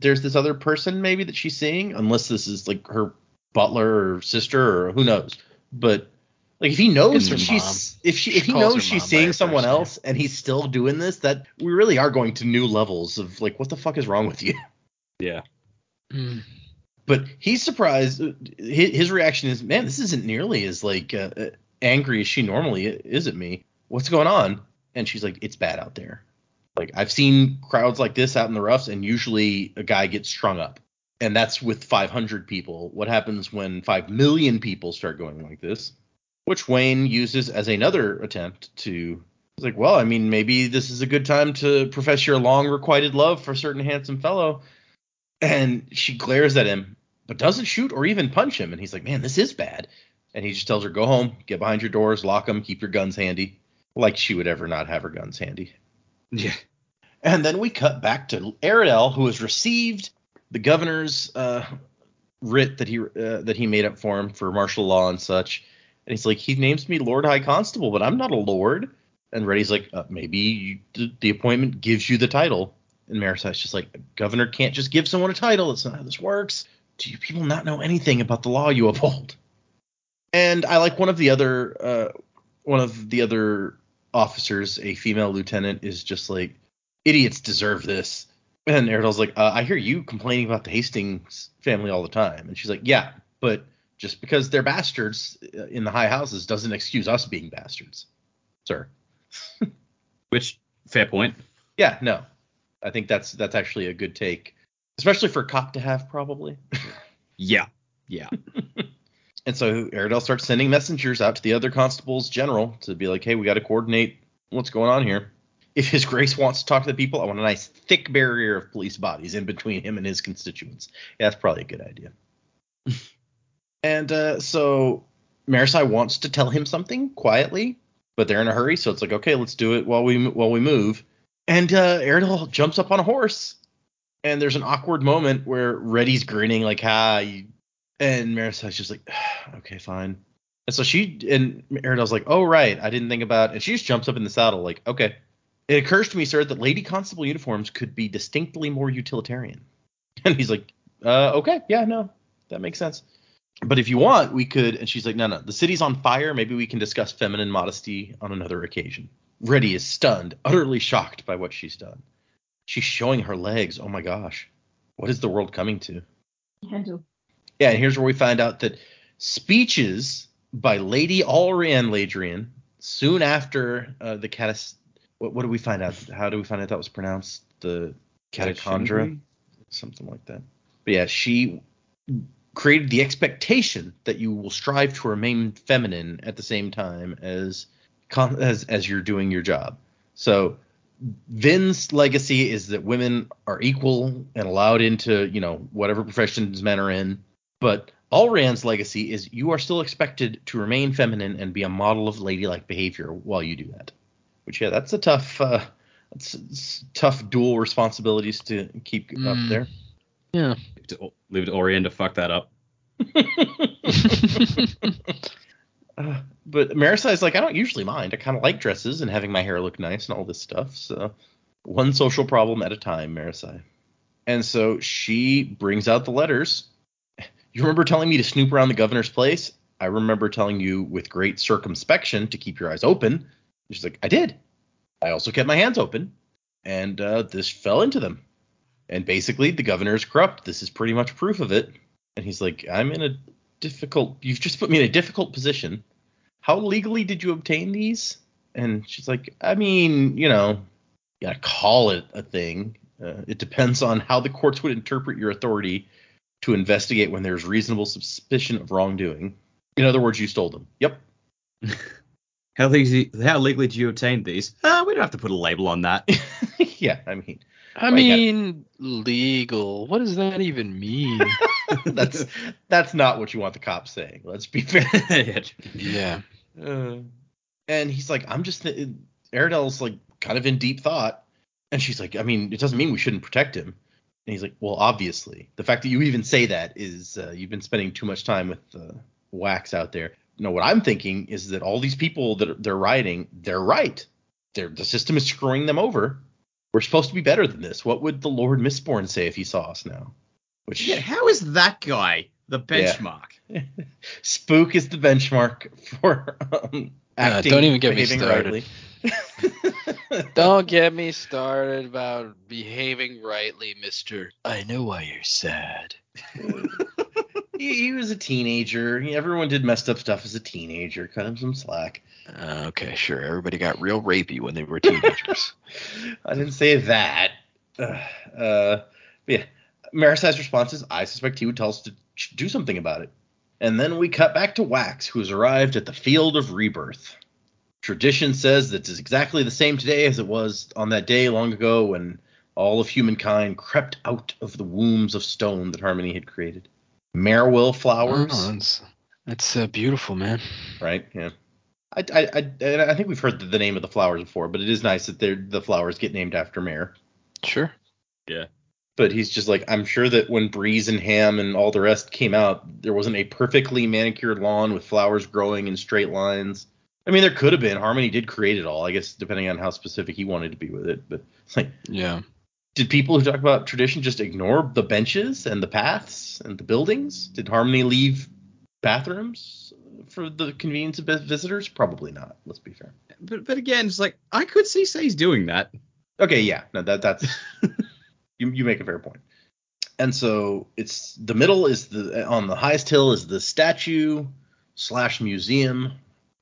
there's this other person maybe that she's seeing? Unless this is like her butler or sister or who knows. But like if he knows It's her that she's if she, She if he knows she's seeing someone first name. else and he's still doing this, that we really are going to new levels of like what the fuck is wrong with you? Yeah. Hmm. but he's surprised. His, his reaction is, man, this isn't nearly as like uh, uh, angry as she normally is at me. What's going on? And she's like, it's bad out there. Like I've seen crowds like this out in the roughs, and usually a guy gets strung up, and that's with 500 people. What happens when 5 million people start going like this? Which Wayne uses as another attempt to. He's like, well, I mean, maybe this is a good time to profess your long requited love for a certain handsome fellow. And she glares at him, but doesn't shoot or even punch him. And he's like, man, this is bad. And he just tells her, go home, get behind your doors, lock them, keep your guns handy. Like she would ever not have her guns handy. Yeah. And then we cut back to Aradel, who has received the governor's uh, writ that he uh, that he made up for him for martial law and such. And he's like, he names me Lord High Constable, but I'm not a lord. And Reddi's like, uh, maybe you, the, the appointment gives you the title. And Marasi's just like, governor can't just give someone a title. That's not how this works. Do you people not know anything about the law you uphold? And I like one of the other uh, one of the other officers, a female lieutenant, is just like, idiots deserve this. And Ariel's like, uh, I hear you complaining about the Hastings family all the time. And she's like, yeah, but just because they're bastards uh, in the high houses doesn't excuse us being bastards, sir. Which fair point. Yeah, no, I think that's that's actually a good take, especially for a cop to have probably. Yeah. Yeah. And so Aradel starts sending messengers out to the other constables general to be like, hey, we got to coordinate what's going on here. If His Grace wants to talk to the people, I want a nice thick barrier of police bodies in between him and his constituents. Yeah, that's probably a good idea. and uh, so Marasi wants to tell him something quietly, but they're in a hurry, so it's like, okay, let's do it while we while we move. And uh, jumps up on a horse, and there's an awkward moment where Reddi's grinning like! You, and Marasi's just like, "Okay, fine." And so she and Aradel's like, "Oh right, I didn't think about." And she just jumps up in the saddle like, "Okay." It occurs to me, sir, that lady constable uniforms could be distinctly more utilitarian. And he's like, uh, "Okay, yeah, no, that makes sense." But if you want, we could. And she's like, "No, no, the city's on fire. Maybe we can discuss feminine modesty on another occasion." Reddi is stunned, utterly shocked by what she's done. She's showing her legs. Oh my gosh. What is the world coming to? Handle. Yeah, and here's where we find out that speeches by Lady Allrianne Ladrian soon after uh, the catas. What, what do we find out? How do we find out that was pronounced? The catachondra? Something like that. But yeah, she created the expectation that you will strive to remain feminine at the same time as as as you're doing your job. So Vin's legacy is that women are equal and allowed into, you know, whatever professions men are in. But All Allrianne's legacy is you are still expected to remain feminine and be a model of ladylike behavior while you do that. Which yeah, that's a tough uh that's, it's tough dual responsibilities to keep up Mm. there. Yeah. Leave it to, leave it to Orion to fuck that up. Uh, but Marasi's like, I don't usually mind. I kind of like dresses and having my hair look nice and all this stuff. So one social problem at a time, Marasi. And so she brings out the letters. You remember telling me to snoop around the governor's place? I remember telling you with great circumspection to keep your eyes open. She's like, I did. I also kept my hands open, and uh, this fell into them. And basically, the governor is corrupt. This is pretty much proof of it. And he's like, I'm in a difficult. You've just put me in a difficult position. How legally did you obtain these? And she's like, I mean, you know, you gotta call it a thing. Uh, it depends on how the courts would interpret your authority to investigate when there's reasonable suspicion of wrongdoing. In other words, you stole them. Yep. How legally, how legally do you obtain these? Uh, we don't have to put a label on that. yeah, I mean, I Well, you got- mean, legal. What does that even mean? that's that's not what you want the cops saying. Let's be fair. Yeah, yeah. Uh, and he's like, I'm just th- Aradel's like kind of in deep thought, and she's like, I mean, it doesn't mean we shouldn't protect him. And he's like, well, obviously, the fact that you even say that is uh, you've been spending too much time with uh, wax out there. No, what I'm thinking is that all these people that are- they're rioting, they're right. They're, the system is screwing them over. We're supposed to be better than this. What would the Lord Mistborn say if he saw us now? Which Yeah, how is that guy the benchmark? Spook is the benchmark for um, Uh, acting. don't even get me behaving started. rightly. Don't get me started about behaving rightly, mister. I know why you're sad. he, he was a teenager. Everyone did messed up stuff as a teenager. Cut him some slack. Uh, okay, sure. Everybody got real rapey when they were teenagers. I didn't say that. Uh, uh, yeah, Marasi's response is, I suspect he would tell us to do something about it. And then we cut back to Wax, who has arrived at the Field of Rebirth. Tradition says that it's exactly the same today as it was on that day long ago when all of humankind crept out of the wombs of stone that Harmony had created. Marewill flowers. Oh, it's- That's uh, beautiful, man. right? Yeah. I, I, I, I think we've heard the, the name of the flowers before, but it is nice that they're, the flowers get named after Mare. Sure. Yeah. But he's just like, I'm sure that when Breeze and Ham and all the rest came out, there wasn't a perfectly manicured lawn with flowers growing in straight lines. I mean, there could have been. Harmony did create it all, I guess, depending on how specific he wanted to be with it. But it's like, Yeah. did people who talk about tradition just ignore the benches and the paths and the buildings? Did Harmony leave bathrooms for the convenience of visitors? Probably not. Let's be fair. But but again, it's like I could see Say's doing that. Okay, yeah, no, that that's you you make a fair point. And so it's the middle is the on the highest hill is the statue slash museum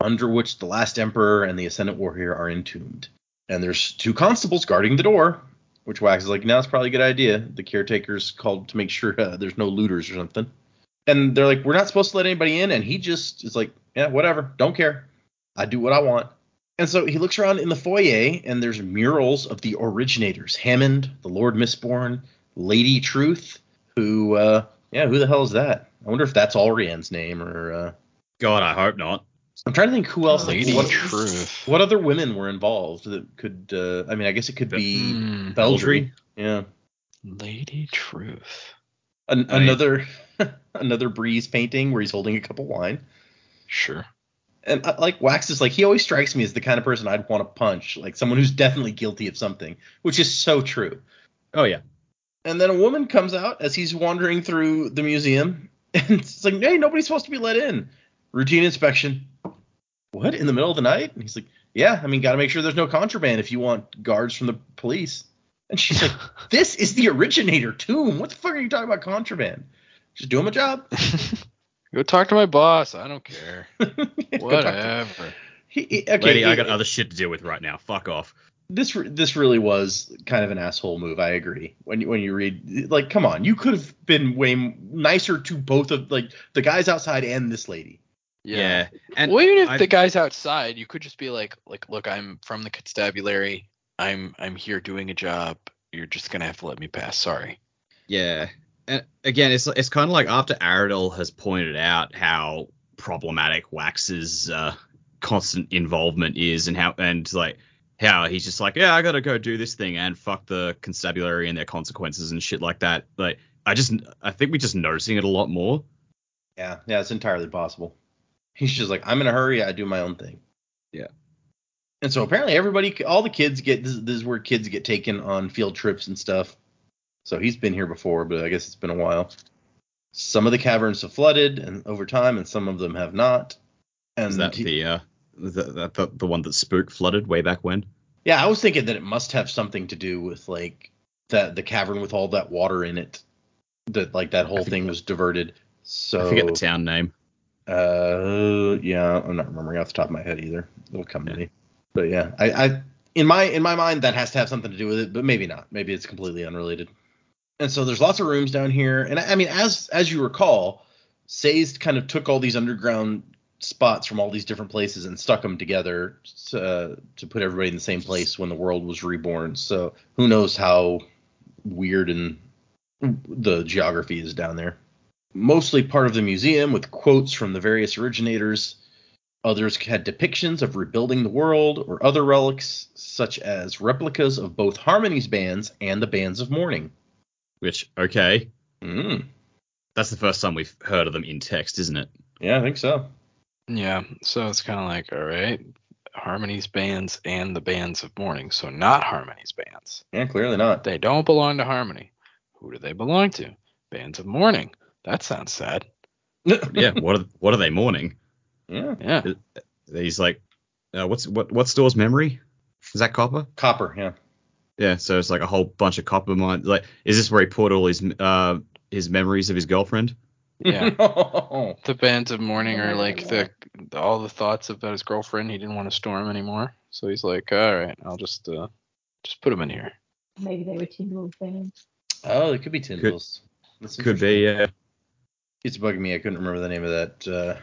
under which the last emperor and the ascendant warrior are entombed. And there's two constables guarding the door, which Wax is like, now it's probably a good idea. The caretaker's called to make sure uh, there's no looters or something. And they're like, we're not supposed to let anybody in. And he just is like, yeah, whatever, don't care. I do what I want. And so he looks around in the foyer, and there's murals of the originators Hammond, the Lord Mistborn, Lady Truth, who, uh, yeah, who the hell is that? I wonder if that's Allrianne's name, or uh, God, I hope not. I'm trying to think who else. like, Lady what, Truth. what other women were involved that could? Uh, I mean, I guess it could be Hmm. Beldre. Yeah, Lady Truth. An- I another another Breeze painting where he's holding a cup of wine. Sure. And uh, like Wax is like he always strikes me as the kind of person I'd want to punch, like someone who's definitely guilty of something, which is so true. Oh yeah. And then a woman comes out as he's wandering through the museum, and it's like, hey, nobody's supposed to be let in. Routine inspection. What in the middle of the night? And he's like, yeah, I mean, got to make sure there's no contraband if you want guards from the police. And she's like, this is the originator tomb. What the fuck are you talking about contraband? Just doing my job. Go talk to my boss. I don't care. Go talk to- Whatever. He, he- okay, Lady, I he- got other shit to deal with right now. Fuck off. this this really was kind of an asshole move. I agree. When you when you read like, come on, you could have been way nicer to both of like the guys outside and this lady. Yeah. And well, even if I- the guy's outside, you could just be like, like, look, I'm from the constabulary. I'm I'm here doing a job. You're just gonna have to let me pass. Sorry. Yeah, and again, it's it's kind of like after Aradel has pointed out how problematic Wax's uh, constant involvement is, and how and like how he's just like, yeah, I gotta go do this thing and fuck the constabulary and their consequences and shit like that. Like, I just I think we're just noticing it a lot more. Yeah, yeah, it's entirely possible. He's just like, I'm in a hurry. I do my own thing. Yeah. And so apparently everybody, all the kids get this, this is where kids get taken on field trips and stuff. So he's been here before, but I guess it's been a while. Some of the caverns have flooded and over time, and some of them have not. And Is that he- the uh the, the the one that Spook flooded way back when? Yeah, I was thinking that it must have something to do with like that the cavern with all that water in it. That like that whole thing was diverted. So I forget the town name. Uh, yeah, I'm not remembering off the top of my head either. It'll come Yeah. to me. But yeah, I, I in my in my mind that has to have something to do with it, but maybe not. Maybe it's completely unrelated. And so there's lots of rooms down here, and I, I mean, as as you recall, Say's kind of took all these underground spots from all these different places and stuck them together to, to put everybody in the same place when the world was reborn. So who knows how weird and the geography is down there. Mostly part of the museum with quotes from the various originators. Others had depictions of rebuilding the world or other relics, such as replicas of both Harmony's bands and the bands of mourning. Which okay, Mm, that's the first time we've heard of them in text, isn't it? yeah, I think so. Yeah. So it's kind of like, all right, Harmony's bands and the bands of mourning. So not Harmony's bands. Yeah, clearly not. They don't belong to Harmony. Who do they belong to? Bands of mourning. That sounds sad. Yeah. what are what are they mourning? yeah. Yeah. He's like, uh, what's what what stores memory? Is that copper? Copper, yeah. Yeah, so it's like a whole bunch of copper mines. Like, is this where he put all his uh his memories of his girlfriend? Yeah. Oh. The bands of mourning are like the all the thoughts about his girlfriend. He didn't want to store him anymore. So he's like, all right, I'll just uh just put him in here. Maybe they were Timberwolves fans. oh, it could be Tindwyl's. That's Could be, yeah. It's bugging me. I couldn't remember the name of that uh,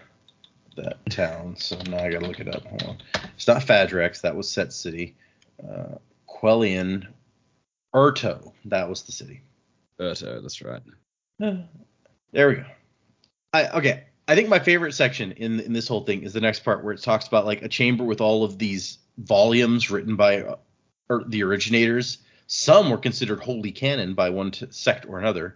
that town, so now I gotta look it up. Hold on. It's not Fadrex. That was Set City. Uh, Quellian, Urteau. That was the city. Berto, that's right. There we go. I okay. I think my favorite section in in this whole thing is the next part where it talks about like a chamber with all of these volumes written by uh, or the originators. Some were considered holy canon by one t- sect or another,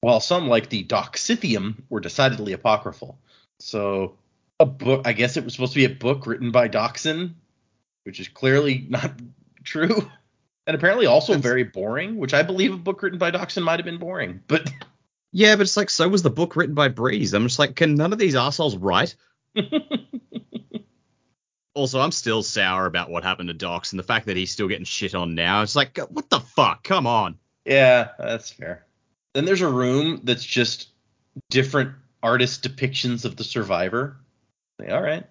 while some, like the Doxithium, were decidedly apocryphal. So a book, I guess it was supposed to be a book written by Dockson, which is clearly not true, and apparently also That's- very boring. Which I believe a book written by Dockson might have been boring, but Yeah, but it's like so was the book written by Breeze. I'm just like, can none of these assholes write? Also, I'm still sour about what happened to Docs and the fact that he's still getting shit on now. It's like, what the fuck? Come on. Yeah, that's fair. Then there's a room that's just different artist depictions of the survivor. Like, all right,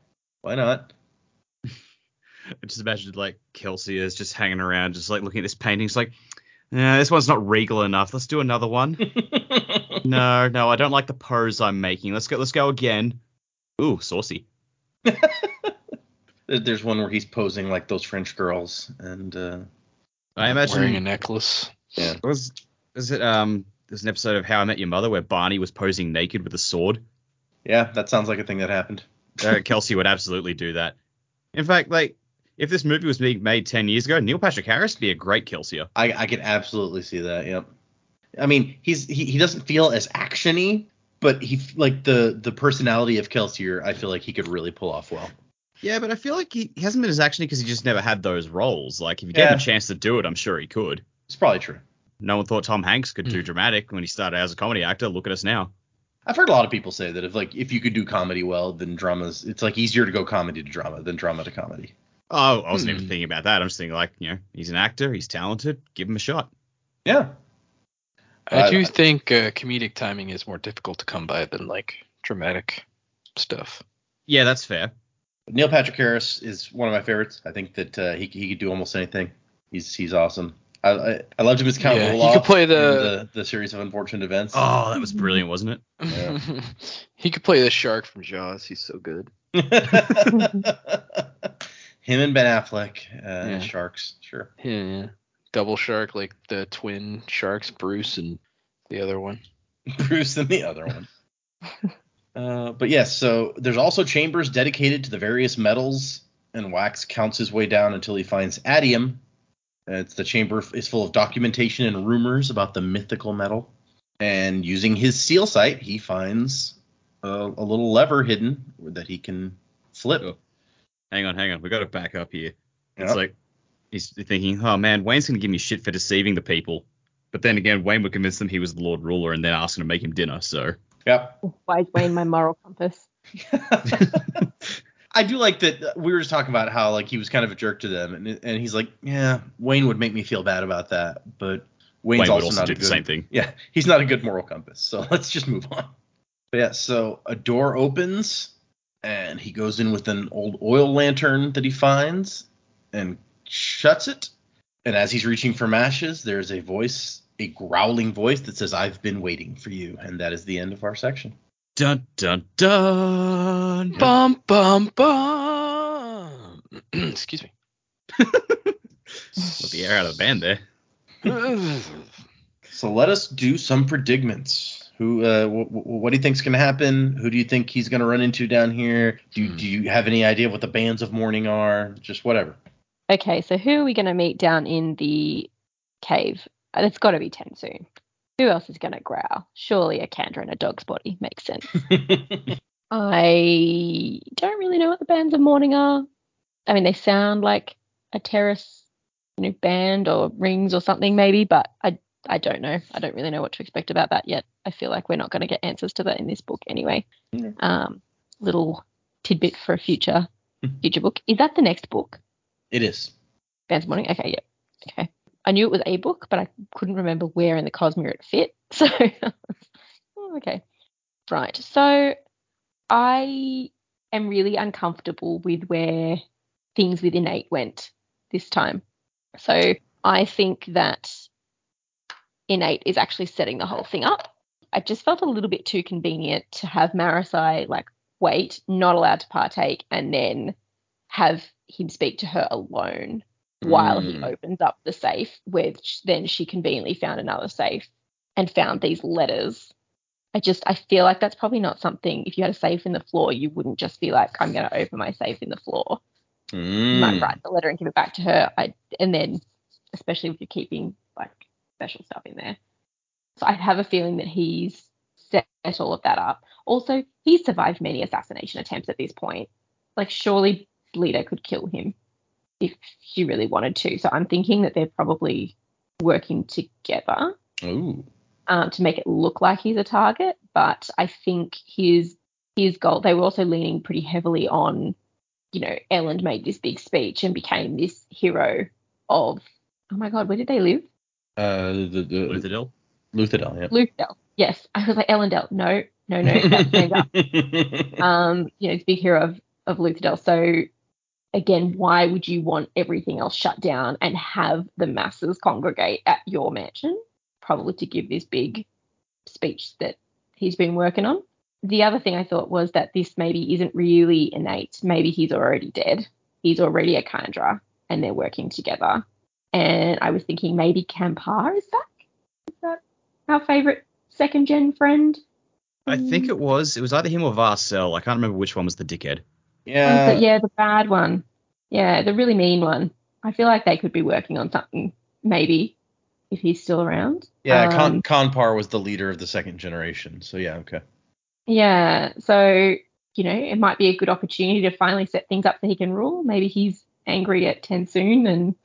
why not? I just imagine like Kelsier is just hanging around, just like looking at this painting. It's like, yeah, this one's not regal enough. Let's do another one. no, no, I don't like the pose I'm making. Let's go. Let's go again. Ooh, saucy. There's one where he's posing like those French girls, and uh, I imagine wearing a necklace. yeah, was is it um there's an episode of How I Met Your Mother where Barney was posing naked with a sword. yeah, that sounds like a thing that happened. Uh, Kelsier would absolutely do that. In fact, like if this movie was being made ten years ago, Neil Patrick Harris would be a great Kelsier. I I can absolutely see that. Yep. I mean, he's he, he doesn't feel as actiony, but he like the the personality of Kelsier, I feel like he could really pull off well. Yeah, but I feel like he, he hasn't been as actiony because he just never had those roles. Like if you gave him a chance to do it, I'm sure he could. It's probably true. No one thought Tom Hanks could do Hmm. dramatic when he started as a comedy actor. Look at us now. I've heard a lot of people say that if like if you could do comedy well, then dramas it's like easier to go comedy to drama than drama to comedy. Oh, I wasn't even Hmm. thinking about that. I'm just thinking like, you know, he's an actor, he's talented, give him a shot. Yeah. I I- do think uh, comedic timing is more difficult to come by than like dramatic stuff. Yeah, that's fair. Neil Patrick Harris is one of my favorites. I think that uh, he he could do almost anything. He's he's awesome. I I, I loved him as Count Yeah, he Olaf could play in the- the the series of unfortunate events. Oh, that was brilliant, wasn't it? Yeah. he could play the shark from Jaws. He's so good. Him and Ben Affleck, uh, Yeah. sharks, sure. Yeah, yeah. Double shark, like the twin sharks, Bruce and the other one. Bruce and the other one. uh, but yes, so there's also chambers dedicated to the various metals, and Wax counts his way down until he finds atium. It's the chamber is full of documentation and rumors about the mythical metal. And using his steel sight, he finds a, a little lever hidden that he can flip. Oh. Hang on, hang on. We got to back up here. It's Yep. like he's thinking, oh man, Wayne's gonna give me shit for deceiving the people. But then again, Wayne would convince them he was the Lord Ruler and then ask him to make him dinner. So Yep. Why is Wayne my moral compass? I do like that uh, we were just talking about how like he was kind of a jerk to them, and and he's like, yeah, Wayne would make me feel bad about that, but Wayne's Wayne also, also not a the good, same thing. Yeah, he's not a good moral compass. So let's just move on. But yeah, so a door opens, and he goes in with an old oil lantern that he finds, and shuts it. And as he's reaching for matches, there's a voice, a growling voice that says, "I've been waiting for you," and that is the end of our section. Dun dun dun. Bum bum bum. Excuse me. Let the air out of the band there. So let us do some predicaments. Who, uh, w- w- what do you think's going to happen? Who do you think he's going to run into down here? Do, Hmm. do you have any idea what the bands of mourning are? Just whatever. Okay, so who are we going to meet down in the cave? It's got to be TenSoon. Who else is going to growl? Surely a Kandra in a dog's body makes sense. I don't really know what the bands of mourning are. I mean, they sound like a Terris you know, band or rings or something maybe, but I I don't know. I don't really know what to expect about that yet. I feel like we're not going to get answers to that in this book anyway. Um, little tidbit for a future future book. Is that the next book? it is. Bands of Mourning. Okay, yeah. Okay. I knew it was a book, but I couldn't remember where in the Cosmere it fit. So, oh, okay. Right. So, I am really uncomfortable with where things with Innate went this time. So, I think that Innate is actually setting the whole thing up. I just felt a little bit too convenient to have Marasi like wait, not allowed to partake, and then have him speak to her alone while he Mm. opens up the safe, which then she conveniently found another safe and found these letters. I just I feel like that's probably not something. If you had a safe in the floor, you wouldn't just be like, I'm going to open my safe in the floor. You might Mm. write the letter and give it back to her. I and then, especially if you're keeping like special stuff in there. So I have a feeling that he's set all of that up. Also, he's survived many assassination attempts at this point. Like surely Lita could kill him if she really wanted to. So I'm thinking that they're probably working together Ooh. um, to make it look like he's a target. But I think his his goal. They were also leaning pretty heavily on, you know, Elend made this big speech and became this hero of. Oh my God, where did they live? Uh, the, the, Luthadel? Luthadel, yeah. Luthadel. Yes, I was like Elendel. No, no, no, that's Mega. um, you know, it's a big hero of, of Luthadel. So again, why would you want everything else shut down and have the masses congregate at your mansion? Probably to give this big speech that he's been working on. The other thing I thought was that this maybe isn't really innate. Maybe he's already dead. He's already a Kandra and they're working together. And I was thinking maybe KanPaar is back. Is that our favorite second gen friend? I think it was. It was either him or Varcel. I can't remember which one was the dickhead. Yeah. the- yeah, the bad one. Yeah, the really mean one. I feel like they could be working on something, maybe, if he's still around. Yeah, Um, Con- KanPaar was the leader of the second generation. So yeah, okay. Yeah, so, you know, it might be a good opportunity to finally set things up so he can rule. Maybe he's angry at TenSoon and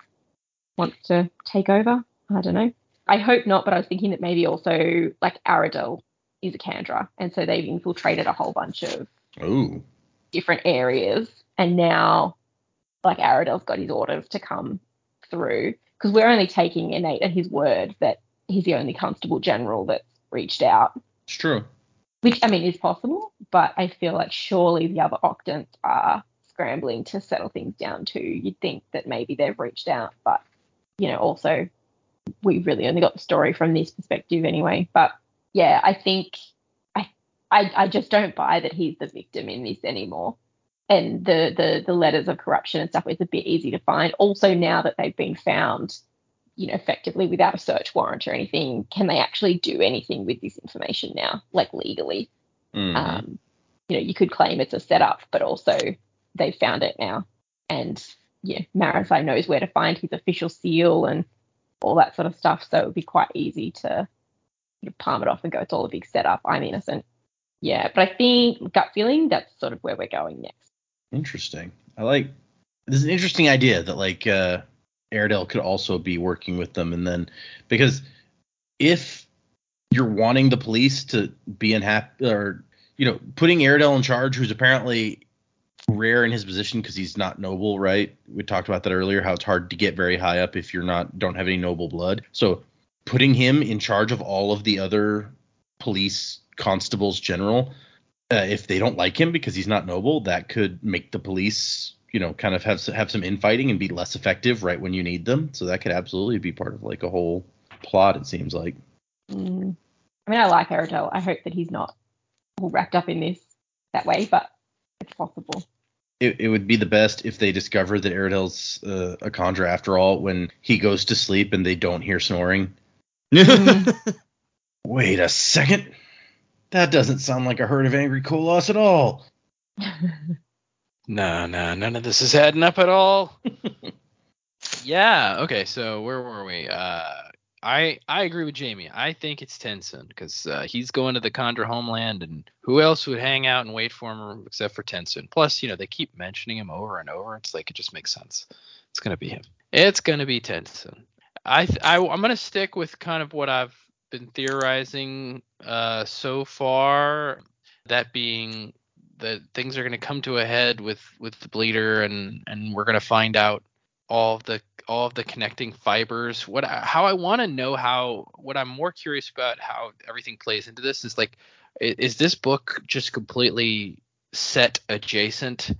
wants to take over. I don't know. I hope not, but I was thinking that maybe also, like, Aradel is a Kandra, and so they've infiltrated a whole bunch of Ooh. Different areas, and now like Aradel's got his orders to come through because we're only taking innate at his word that he's the only constable general that's reached out, It's true. which I mean is possible, but I feel like surely the other Octants are scrambling to settle things down too. You'd think that maybe they've reached out, but you know, also we really only got the story from this perspective anyway. But yeah, I think I I, just don't buy that he's the victim in this anymore. And the, the the letters of corruption and stuff is a bit easy to find. Also, now that they've been found, you know, effectively without a search warrant or anything, can they actually do anything with this information now, like legally? Mhm. Um, you know, you could claim it's a setup, but also they've found it now. And yeah, Marasi knows where to find his official seal and all that sort of stuff. So it would be quite easy to sort of palm it off and go, it's all a big setup. I'm innocent. Yeah, but I think gut feeling that's sort of where we're going next. Interesting. I like. This is an interesting idea that like uh, Aradel could also be working with them, and then because if you're wanting the police to be unhappy, or you know, putting Aradel in charge, who's apparently rare in his position because he's not noble, right? We talked about that earlier. How it's hard to get very high up if you're not don't have any noble blood. So putting him in charge of all of the other police constables general uh, if they don't like him because he's not noble, that could make the police, you know, kind of have have some infighting and be less effective right when you need them. So that could absolutely be part of like a whole plot. It seems like. Mm. I mean, I like Aradel. I hope that he's not all wrapped up in this that way, but it's possible. It, it would be the best if they discover that Aradel's uh, a conjure after all when he goes to sleep and they don't hear snoring. Mm. Wait a second. That doesn't sound like a herd of angry koloss at all. No, no, none of this is adding up at all. yeah. Okay. So where were we? Uh, I I agree with Jamie. I think it's TenSoon because uh, he's going to the Kandra homeland, and who else would hang out and wait for him except for TenSoon? Plus, you know, they keep mentioning him over and over. It's like it just makes sense. It's gonna be him. It's gonna be TenSoon. I, th- I I'm gonna stick with kind of what I've been theorizing uh, so far. That being that things are going to come to a head with with the bleeder and and we're going to find out all of the all of the connecting fibers what how i want to know how what i'm more curious about how everything plays into this is like is this book just completely set adjacent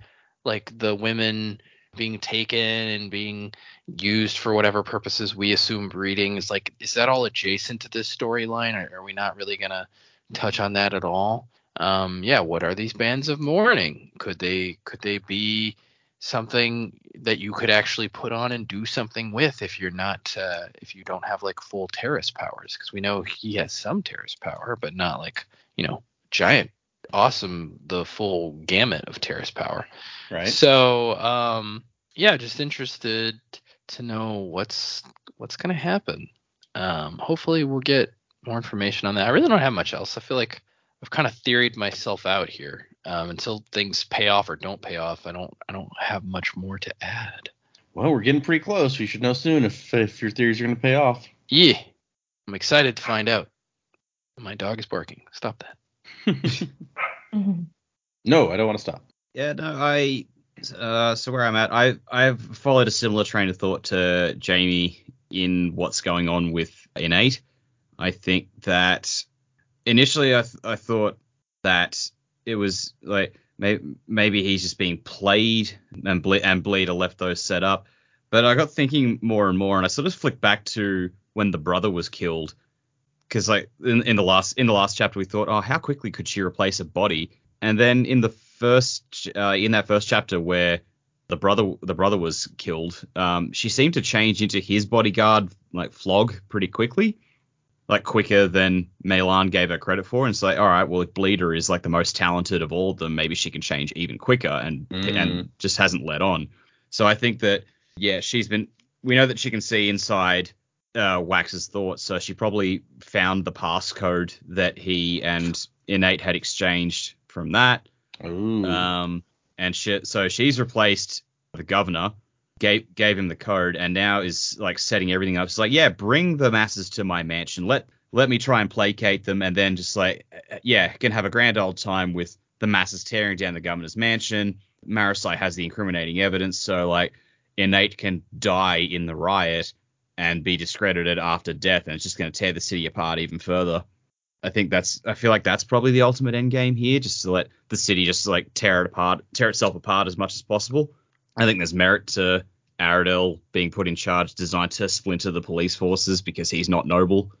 like the women being taken and being used for whatever purposes we assume breeding is like is that all adjacent to this storyline? Or are we not really to touch on that at all? Um yeah what are these bands of mourning? Could they could they be something that you could actually put on and do something with if you're not uh if you don't have like full Terris powers? Because we know he has some terrace power but not like you know, giant, awesome, the full gamut of Terris power. Right. So, um, yeah, just interested to know what's what's gonna happen. Um, hopefully, we'll get more information on that. I really don't have much else. I feel like I've kind of theoried myself out here. Um, until things pay off or don't pay off, I don't I don't have much more to add. Well, we're getting pretty close. We should know soon if if your theories are going to pay off. Yeah, I'm excited to find out. My dog is barking. Stop that. No, I don't want to stop. Yeah, no, I. Uh, so where I'm at, I I've followed a similar train of thought to Jamie in what's going on with Innate. I think that initially I th- I thought that it was like maybe maybe he's just being played and Ble- and Bleeder left those set up, but I got thinking more and more, and I sort of flicked back to when the brother was killed, because like in, in the last in the last chapter we thought, oh, how quickly could she replace a body? And then in the first uh, in that first chapter where the brother the brother was killed, um, she seemed to change into his bodyguard like Flog pretty quickly, like quicker than MeLaan gave her credit for. And it's like, all right, well if Bleeder is like the most talented of all of them, maybe she can change even quicker and Mm. and just hasn't let on. So I think that yeah, she's been we know that she can see inside uh, Wax's thoughts, so she probably found the passcode that he and Innate had exchanged from that. Ooh. Um, and she, so she's replaced the governor, gave gave him the code, and now is like setting everything up. It's like, yeah, bring the masses to my mansion. Let let me try and placate them, and then just like, uh, yeah, can have a grand old time with the masses tearing down the governor's mansion. Marasi has the incriminating evidence, so like, Innate can die in the riot and be discredited after death, and it's just going to tear the city apart even further. I think that's I feel like that's probably the ultimate end game here, just to let the city just like tear it apart, tear itself apart as much as possible. I think there's merit to Aradel being put in charge, designed to splinter the police forces because he's not noble.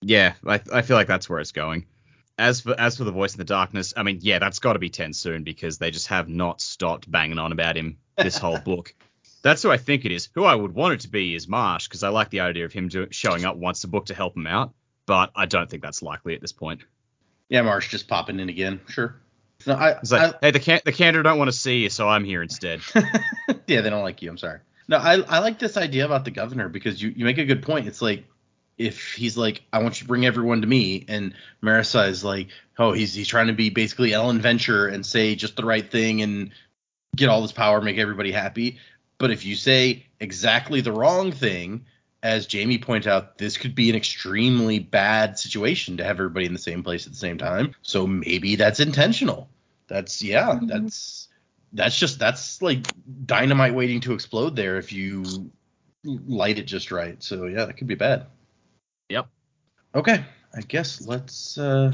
Yeah, I, I feel like that's where it's going. As for as for the voice in the darkness, I mean, yeah, that's got to be TenSoon because they just have not stopped banging on about him this whole book. That's who I think it is. Who I would want it to be is Marsh because I like the idea of him do, showing up once a book to help him out, but I don't think that's likely at this point. yeah, Marsh just popping in again. Sure. No, I, It's like, hey, the can- the kandra don't want to see you, so I'm here instead. Yeah, they don't like you. I'm sorry. No, I I like this idea about the governor because you you make a good point. It's like if he's like, I want you to bring everyone to me, and Marasi is like, oh, he's he's trying to be basically Elend Venture and say just the right thing and get all this power, make everybody happy. But if you say exactly the wrong thing, as Jamie pointed out, this could be an extremely bad situation to have everybody in the same place at the same time. So maybe that's intentional. That's yeah, Mhm. that's that's just that's like dynamite waiting to explode there if you light it just right. So yeah, that could be bad. Yep. Okay, I guess let's. Uh,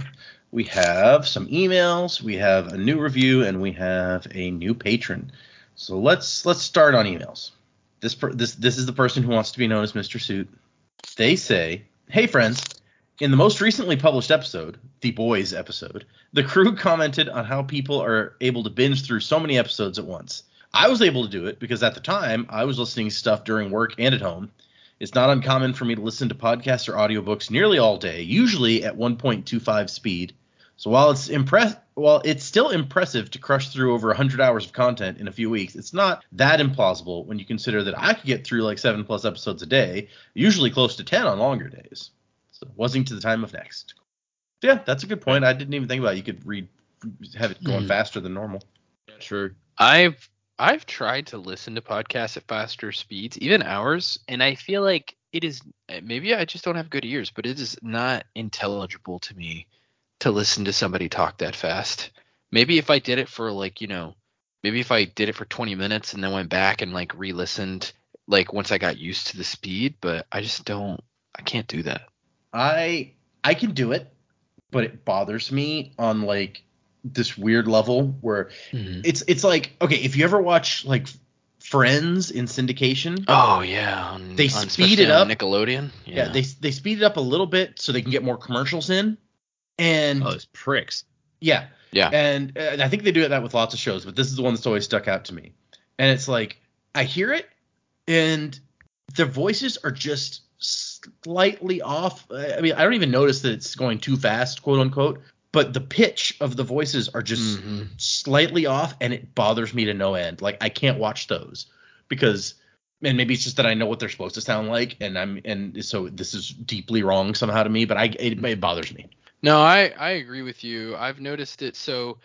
we have some emails, we have a new review, and we have a new patron. So let's let's start on emails. This per, this this is the person who wants to be known as Mr. Suit. They say, "Hey friends, in the most recently published episode, the boys episode, the crew commented on how people are able to binge through so many episodes at once. I was able to do it because at the time I was listening to stuff during work and at home. It's not uncommon for me to listen to podcasts or audiobooks nearly all day, usually at 1.25 speed. So while it's impress while it's still impressive to crush through over 100 hours of content in a few weeks, it's not that implausible when you consider that I could get through like 7 plus episodes a day, usually close to 10 on longer days. So wasn't to the time of next. Yeah, that's a good point. I didn't even think about it. You could read have it going Mhm. faster than normal. True. I've I've tried to listen to podcasts at faster speeds, even hours, and I feel like it is maybe I just don't have good ears, but it is not intelligible to me to listen to somebody talk that fast. Maybe if I did it for like, you know, maybe if I did it for 20 minutes and then went back and like re-listened like once I got used to the speed, but I just don't I can't do that. I I can do it, but it bothers me on like this weird level where mm-hmm. it's it's like okay, if you ever watch like Friends in syndication, Oh yeah, on, They on- speed it up. Nickelodeon. yeah. they they speed it up a little bit so they can get more commercials in, and Oh, those pricks. yeah, Yeah. and uh, I think they do that with lots of shows, but this is the one that's always stuck out to me, and it's like I hear it, and the voices are just slightly off. I mean, I don't even notice that it's going too fast, quote unquote. but the pitch of the voices are just Mhm. slightly off, and it bothers me to no end. Like I can't watch those because, and maybe it's just that I know what they're supposed to sound like, and I'm and so this is deeply wrong somehow to me. But I it, it bothers me. No, I I agree with you. I've noticed it. So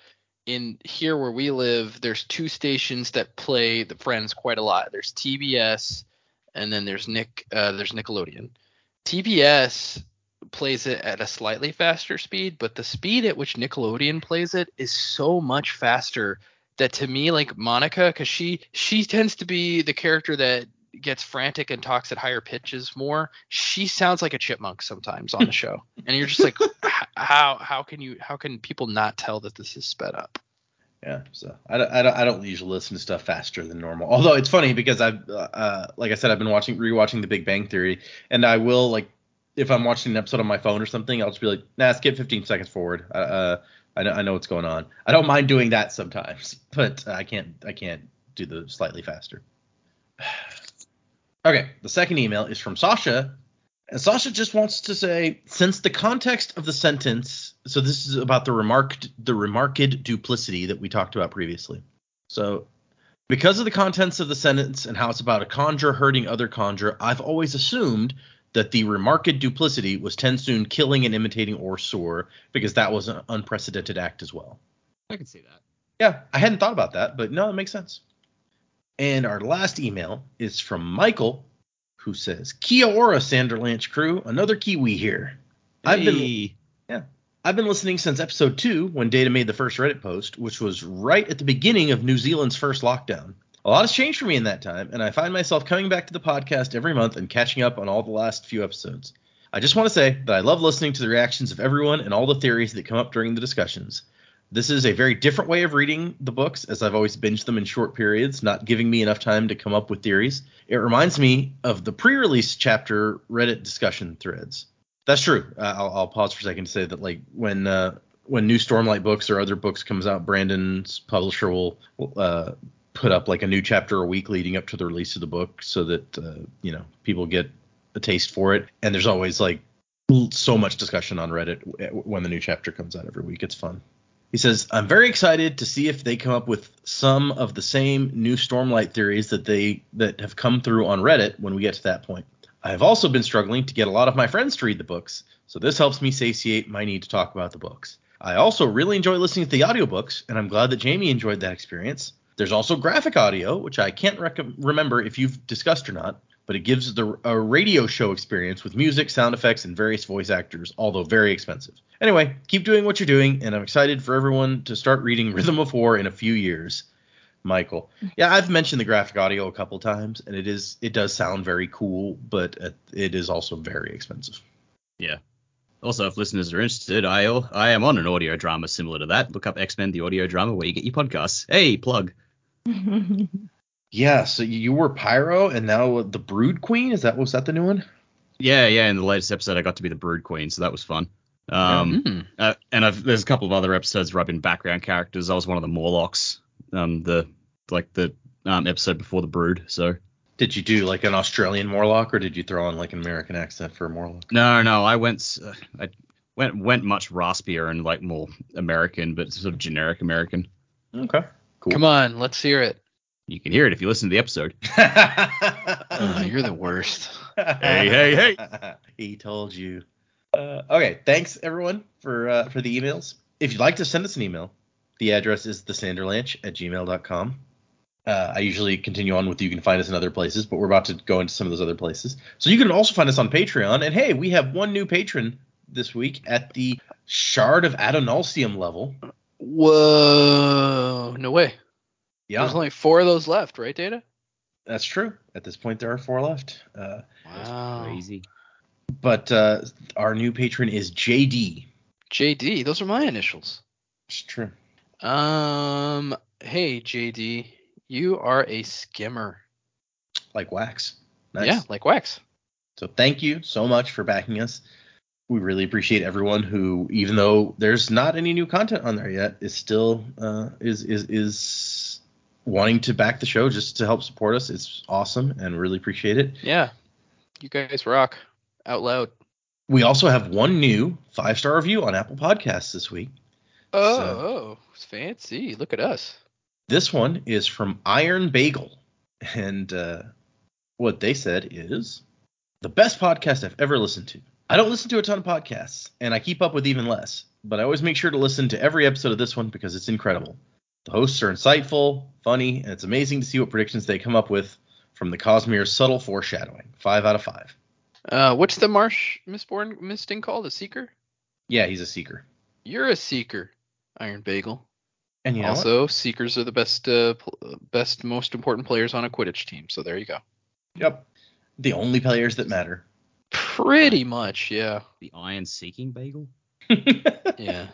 in here where we live, there's two stations that play the Friends quite a lot. There's TBS, and then there's Nick. Uh, there's Nickelodeon. TBS plays it at a slightly faster speed, but the speed at which Nickelodeon plays it is so much faster that to me, like Monica, because she she tends to be the character that gets frantic and talks at higher pitches more. She sounds like a chipmunk sometimes on the show, and you're just like, how how can you how can people not tell that this is sped up? Yeah, so I, don't- I, don't, I don't usually listen to stuff faster than normal. Although it's funny because I've, uh, like I said, I've been watching rewatching The Big Bang Theory, and I will like if I'm watching an episode on my phone or something, I'll just be like, nah, skip 15 seconds forward. Uh, uh, I know, I know what's going on. I don't mind doing that sometimes, but I can't I can't do the slightly faster. okay, the second email is from Sasha, and Sasha just wants to say, since the context of the sentence, so this is about the remarked the remarked duplicity that we talked about previously. So because of the contents of the sentence and how it's about a kandra hurting other kandra, I've always assumed that the remarked duplicity was TenSoon killing and imitating OreSeur because that was an unprecedented act as well. I can see that. Yeah, I hadn't thought about that, but no, it makes sense. And our last email is from Michael, who says, Kia ora, Sanderlanche crew, another Kiwi here. I've been Hey. I've been listening since episode two when Data made the first Reddit post, which was right at the beginning of New Zealand's first lockdown. A lot has changed for me in that time, and I find myself coming back to the podcast every month and catching up on all the last few episodes. I just want to say that I love listening to the reactions of everyone and all the theories that come up during the discussions. This is a very different way of reading the books, as I've always binged them in short periods, not giving me enough time to come up with theories. It reminds me of the pre release chapter Reddit discussion threads. That's true. Uh, I'll, I'll pause for a second to say that like when uh, when new Stormlight books or other books comes out, Brandon's publisher will uh, put up like a new chapter a week leading up to the release of the book, so that uh, you know people get a taste for it. And there's always like so much discussion on Reddit when the new chapter comes out every week. It's fun. He says, I'm very excited to see if they come up with some of the same new Stormlight theories that they that have come through on Reddit when we get to that point. I have also been struggling to get a lot of my friends to read the books, so this helps me satiate my need to talk about the books. I also really enjoy listening to the audiobooks, and I'm glad that Jamie enjoyed that experience. There's also graphic audio, which I can't rec- remember if you've discussed or not, but it gives the a radio show experience with music, sound effects, and various voice actors, although very expensive. Anyway, keep doing what you're doing, and I'm excited for everyone to start reading Rhythm of War in a few years. Michael. Yeah, I've mentioned the graphic audio a couple times, and it is it does sound very cool, but it- it is also very expensive. Yeah. Also, if listeners are interested, I I am on an audio drama similar to that. Look up X Men: The Audio Drama where you get your podcasts. Hey, plug. Yeah, so you were Pyro, and now the Brood Queen. Is that was that the new one? Yeah, yeah. In the latest episode, I got to be the Brood Queen, so that was fun. Um, Hmm. uh, and I've, there's a couple of other episodes where I've been background characters. I was one of the Morlocks, um, the like the um, episode before the Brood. So Did you do like an Australian Morlock, or did you throw on like an American accent for a Morlock? no, no, I went uh, I went went much raspier and like more American, but sort of generic American. Okay, cool. Come on, let's hear it. You can hear it if you listen to the episode. Oh, you're the worst. Hey, hey, hey. he told you. Uh, okay, thanks everyone for uh, for the emails. If you'd like to send us an email, the address is thesanderlanch at gmail.com. Uh, I usually continue on with you can find us in other places, but we're about to go into some of those other places. So you can also find us on Patreon. And hey, we have one new patron this week at the Shard of Adonalsium level. Whoa, no way. Yeah, There's only four of those left, right, Data? that's true. At this point, there are four left. Uh, Wow. Crazy. but uh, our new patron is JD. JD, those are my initials. It's true. Um, hey JD, you are a skimmer. Like wax. Nice. Yeah, like wax. So thank you so much for backing us. We really appreciate everyone who, even though there's not any new content on there yet, is still uh, is is is wanting to back the show just to help support us. It's awesome and really appreciate it. Yeah, you guys rock out loud. We also have one new five star review on Apple Podcasts this week. Oh, So- oh, it's fancy. Look at us. This one is from Iron Bagel. And uh, what they said is the best podcast I've ever listened to. I don't listen to a ton of podcasts, and I keep up with even less, but I always make sure to listen to every episode of this one because it's incredible. The hosts are insightful, funny, and it's amazing to see what predictions they come up with from the Cosmere's subtle foreshadowing. Five out of five. Uh, what's the marsh mistborn misting called? A seeker? Yeah, he's a seeker. You're a seeker, Iron Bagel. And you know what? also, seekers are the best, uh, pl- best, most important players on a Quidditch team. So there you go. Yep. The only players that matter. Pretty much, yeah, The iron seeking bagel. yeah.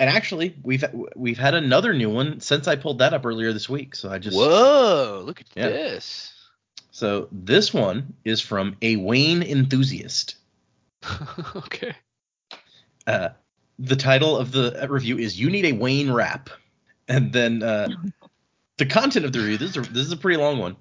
And actually, we've we've had another new one since I pulled that up earlier this week. So I just Whoa, look at Yeah. this. so this one is from a Wayne enthusiast. okay. Uh, the title of the review is "You Need a Wayne Rap," and then uh, the content of the review. This is a, this is a pretty long one.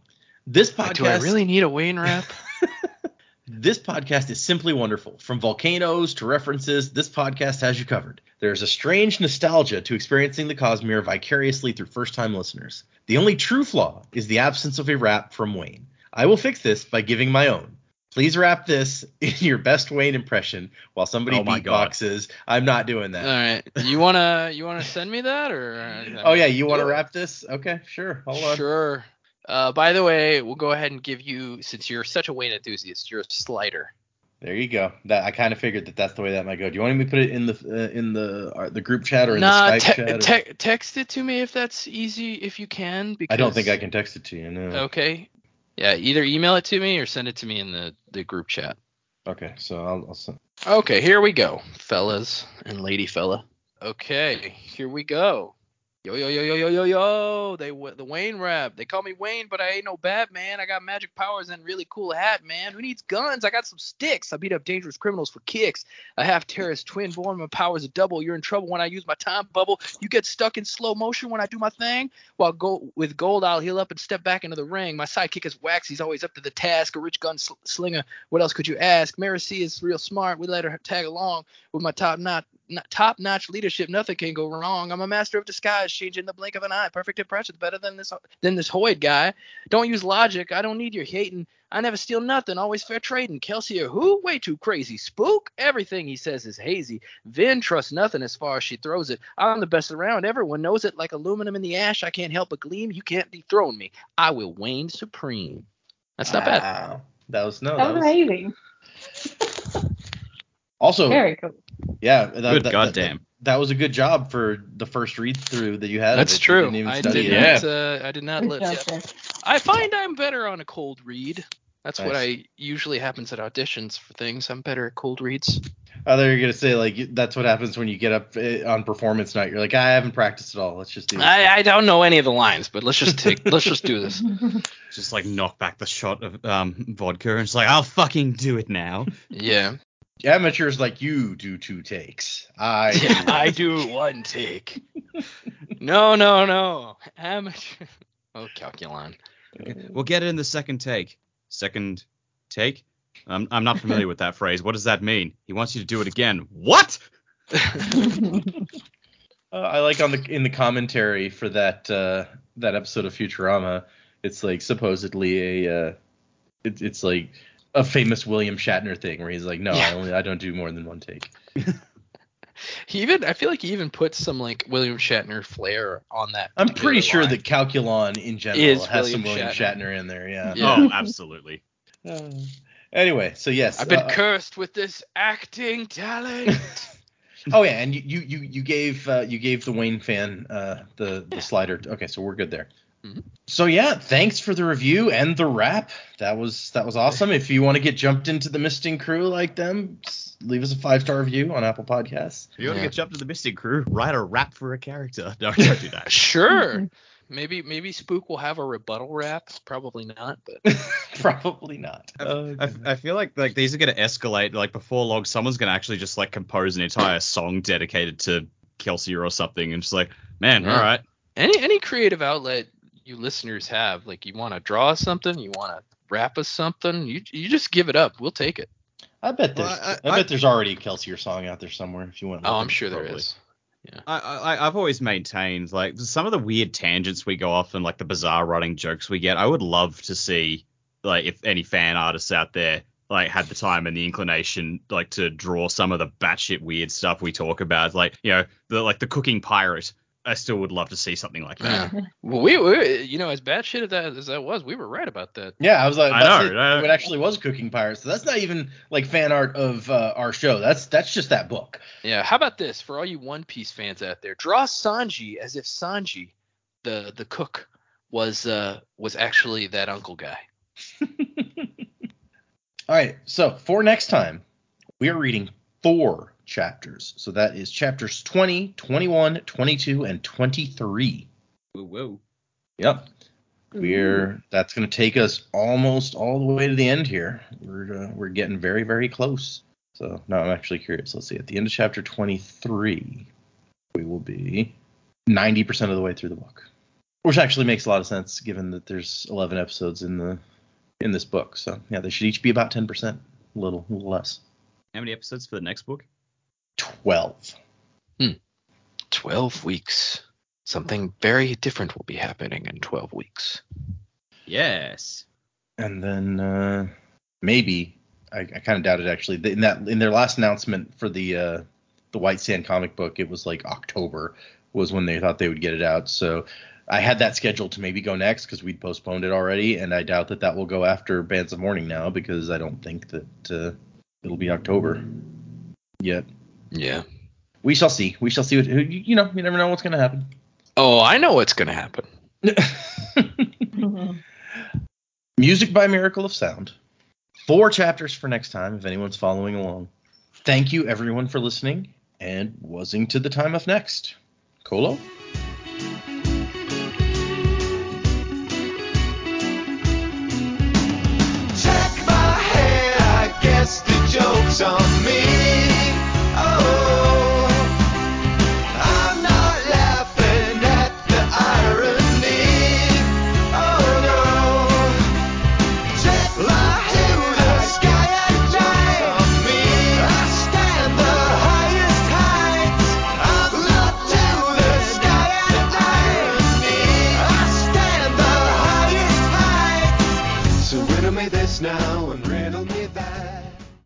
This podcast. Do I really need a Wayne rap? This podcast is simply wonderful. From volcanoes to references, this podcast has you covered. There is a strange nostalgia to experiencing the Cosmere vicariously through first time listeners. The only true flaw is the absence of a rap from Wayne. I will fix this by giving my own. Please rap this in your best Wayne impression while somebody Oh my God. beatboxes. I'm not doing that. All right. You wanna you wanna send me that or? uh, Oh yeah, you want to Do it. rap this? Okay, sure. Hold on. Sure. Uh, by the way, we'll go ahead and give you, since you're such a Wayne enthusiast, you're a slider. There you go. That I kind of figured that that's the way that might go. Do you want me to put it in the uh, in the uh, the group chat or in nah, the Skype te- chat? or- te- text it to me if that's easy, if you can. Because I don't think I can text it to you. No. Okay. Yeah, either email it to me or send it to me in the, the group chat. Okay, so I'll, I'll send. Okay, here we go, fellas and lady fella. Okay, here we go. Yo yo yo yo yo yo yo. They the Wayne rap. They call me Wayne, but I ain't no Batman. I got magic powers and really cool hat, man. Who needs guns? I got some sticks. I beat up dangerous criminals for kicks. I have terrorist twin born. My powers are double. You're in trouble when I use my time bubble. You get stuck in slow motion when I do my thing. While go with gold, I'll heal up and step back into the ring. My sidekick is wax. He's always up to the task. A rich gun sl- slinger. What else could you ask? Marasi is real smart. We let her tag along with my top notch top notch leadership. Nothing can go wrong. I'm a master of disguise, changing in the blink of an eye. Perfect impressions, better than this than this Hoid guy. Don't use logic. I don't need your hating. I never steal nothing. Always fair trading. Kelsier who? Way too crazy. Spook. Everything he says is hazy. Vin trusts nothing as far as she throws it. I'm the best around. Everyone knows it. Like aluminum in the ash, I can't help but gleam. You can't dethrone me. I will wane supreme. That's not bad. Wow. That was no. That That was was amazing. Also Very cool. yeah. That, Good that- that- goddamn. That, was a good job for the first read through that you had. That's it. You true. didn't even I did it. not. Uh, I did not Good let. job, yeah. I find I'm better on a cold read. That's what I usually happens at auditions for things. I'm better at cold reads. I thought you were gonna say like that's what happens when you get up eh, on performance night. You're like, I haven't practiced at all. Let's just do this. I, I don't know any of the lines, but let's just take let's just do this. Just like knock back the shot of um vodka and it's like I'll fucking do it now. Yeah. Amateurs like you do two takes. I Yeah, I do one take. No, no, no. Amateur. Oh, Calculon. We'll get it in the second take. Second take? I'm I'm not familiar with that phrase. What does that mean? He wants you to do it again. What? Uh, I like on the in the commentary for that uh, that episode of Futurama. It's like supposedly a uh, it, it's like a famous William Shatner thing where he's like, no, I only I don't do more than one take. He even I feel like he even puts some like William Shatner flair on that. I'm particular pretty sure line. that Calculon in general Is has some William William Shatner. Shatner. in there. Yeah. Yeah. Oh, absolutely. Uh, anyway, so yes. I've been uh, cursed with this acting talent. oh yeah, and you you you, you gave uh, you gave the Wayne fan uh, the the slider. Okay, so we're good there. Mhm. So yeah, thanks for the review and the rap. That was that was awesome. If you want to get jumped into the Misting crew like them, leave us a five star review on Apple Podcasts. If you want to get jumped into the misting crew, write a rap for a character. No, don't do that. sure. Maybe maybe Spook will have a rebuttal rap. Probably not, but Probably not. Oh, I, I feel like like these are gonna escalate. Like before long, someone's gonna actually just like compose an entire song dedicated to Kelsier or something, and just like, man, Yeah. all right. any any creative outlet you listeners have, like you want to draw us something, you want to rap us something, you you just give it up. We'll take it. I bet there's Well, I, I- I- bet there's already a Kelsier song out there somewhere if you want. Oh, I'm sure there probably. is. I, I I've always maintained like some of the weird tangents we go off and like the bizarre writing jokes we get. I would love to see like if any fan artists out there like had the time and the inclination like to draw some of the batshit weird stuff we talk about, like you know the like the cooking pirate. I still would love to see something like that. Well, we, we you know, as bad shit as that, as that was, we were right about that. Yeah, I was like, I know, it. right? it actually was Cooking Pirates. So that's not even like fan art of uh, our show. That's that's just that book. Yeah. How about this for all you One Piece fans out there? Draw Sanji as if Sanji, the the cook, was uh was actually that uncle guy. All right, so for next time, we are reading four chapters. So that is chapters 20, 21, 22, and 23. Whoa, whoa. Yep. We're that's going to take us almost all the way to the end here. We're uh, we're getting very very close. So now I'm actually curious. Let's see. At the end of chapter 23, we will be 90% of the way through the book, which actually makes a lot of sense given that there's 11 episodes in the in this book. So yeah, they should each be about 10%, a little, a little less. How many episodes for the next book? 12. Hmm. Twelve weeks. Something very different will be happening in twelve weeks. Yes. and then uh, maybe I, I kind of doubt it actually. In that in their last announcement for the uh, the White Sand comic book, it was like October was when they thought they would get it out. So I had that scheduled to maybe go next because we'd postponed it already, and I doubt that that will go after Bands of Mourning now because I don't think that uh, it'll be October yet. Yeah. We shall see. We shall see what you know. You never know what's going to happen. Oh, I know what's going to happen. mm-hmm. Music by Miracle of Sound. Four chapters for next time if anyone's following along. Thank you everyone for listening and wasing to the time of next. Colo? Check my head, I guess the joke's on me.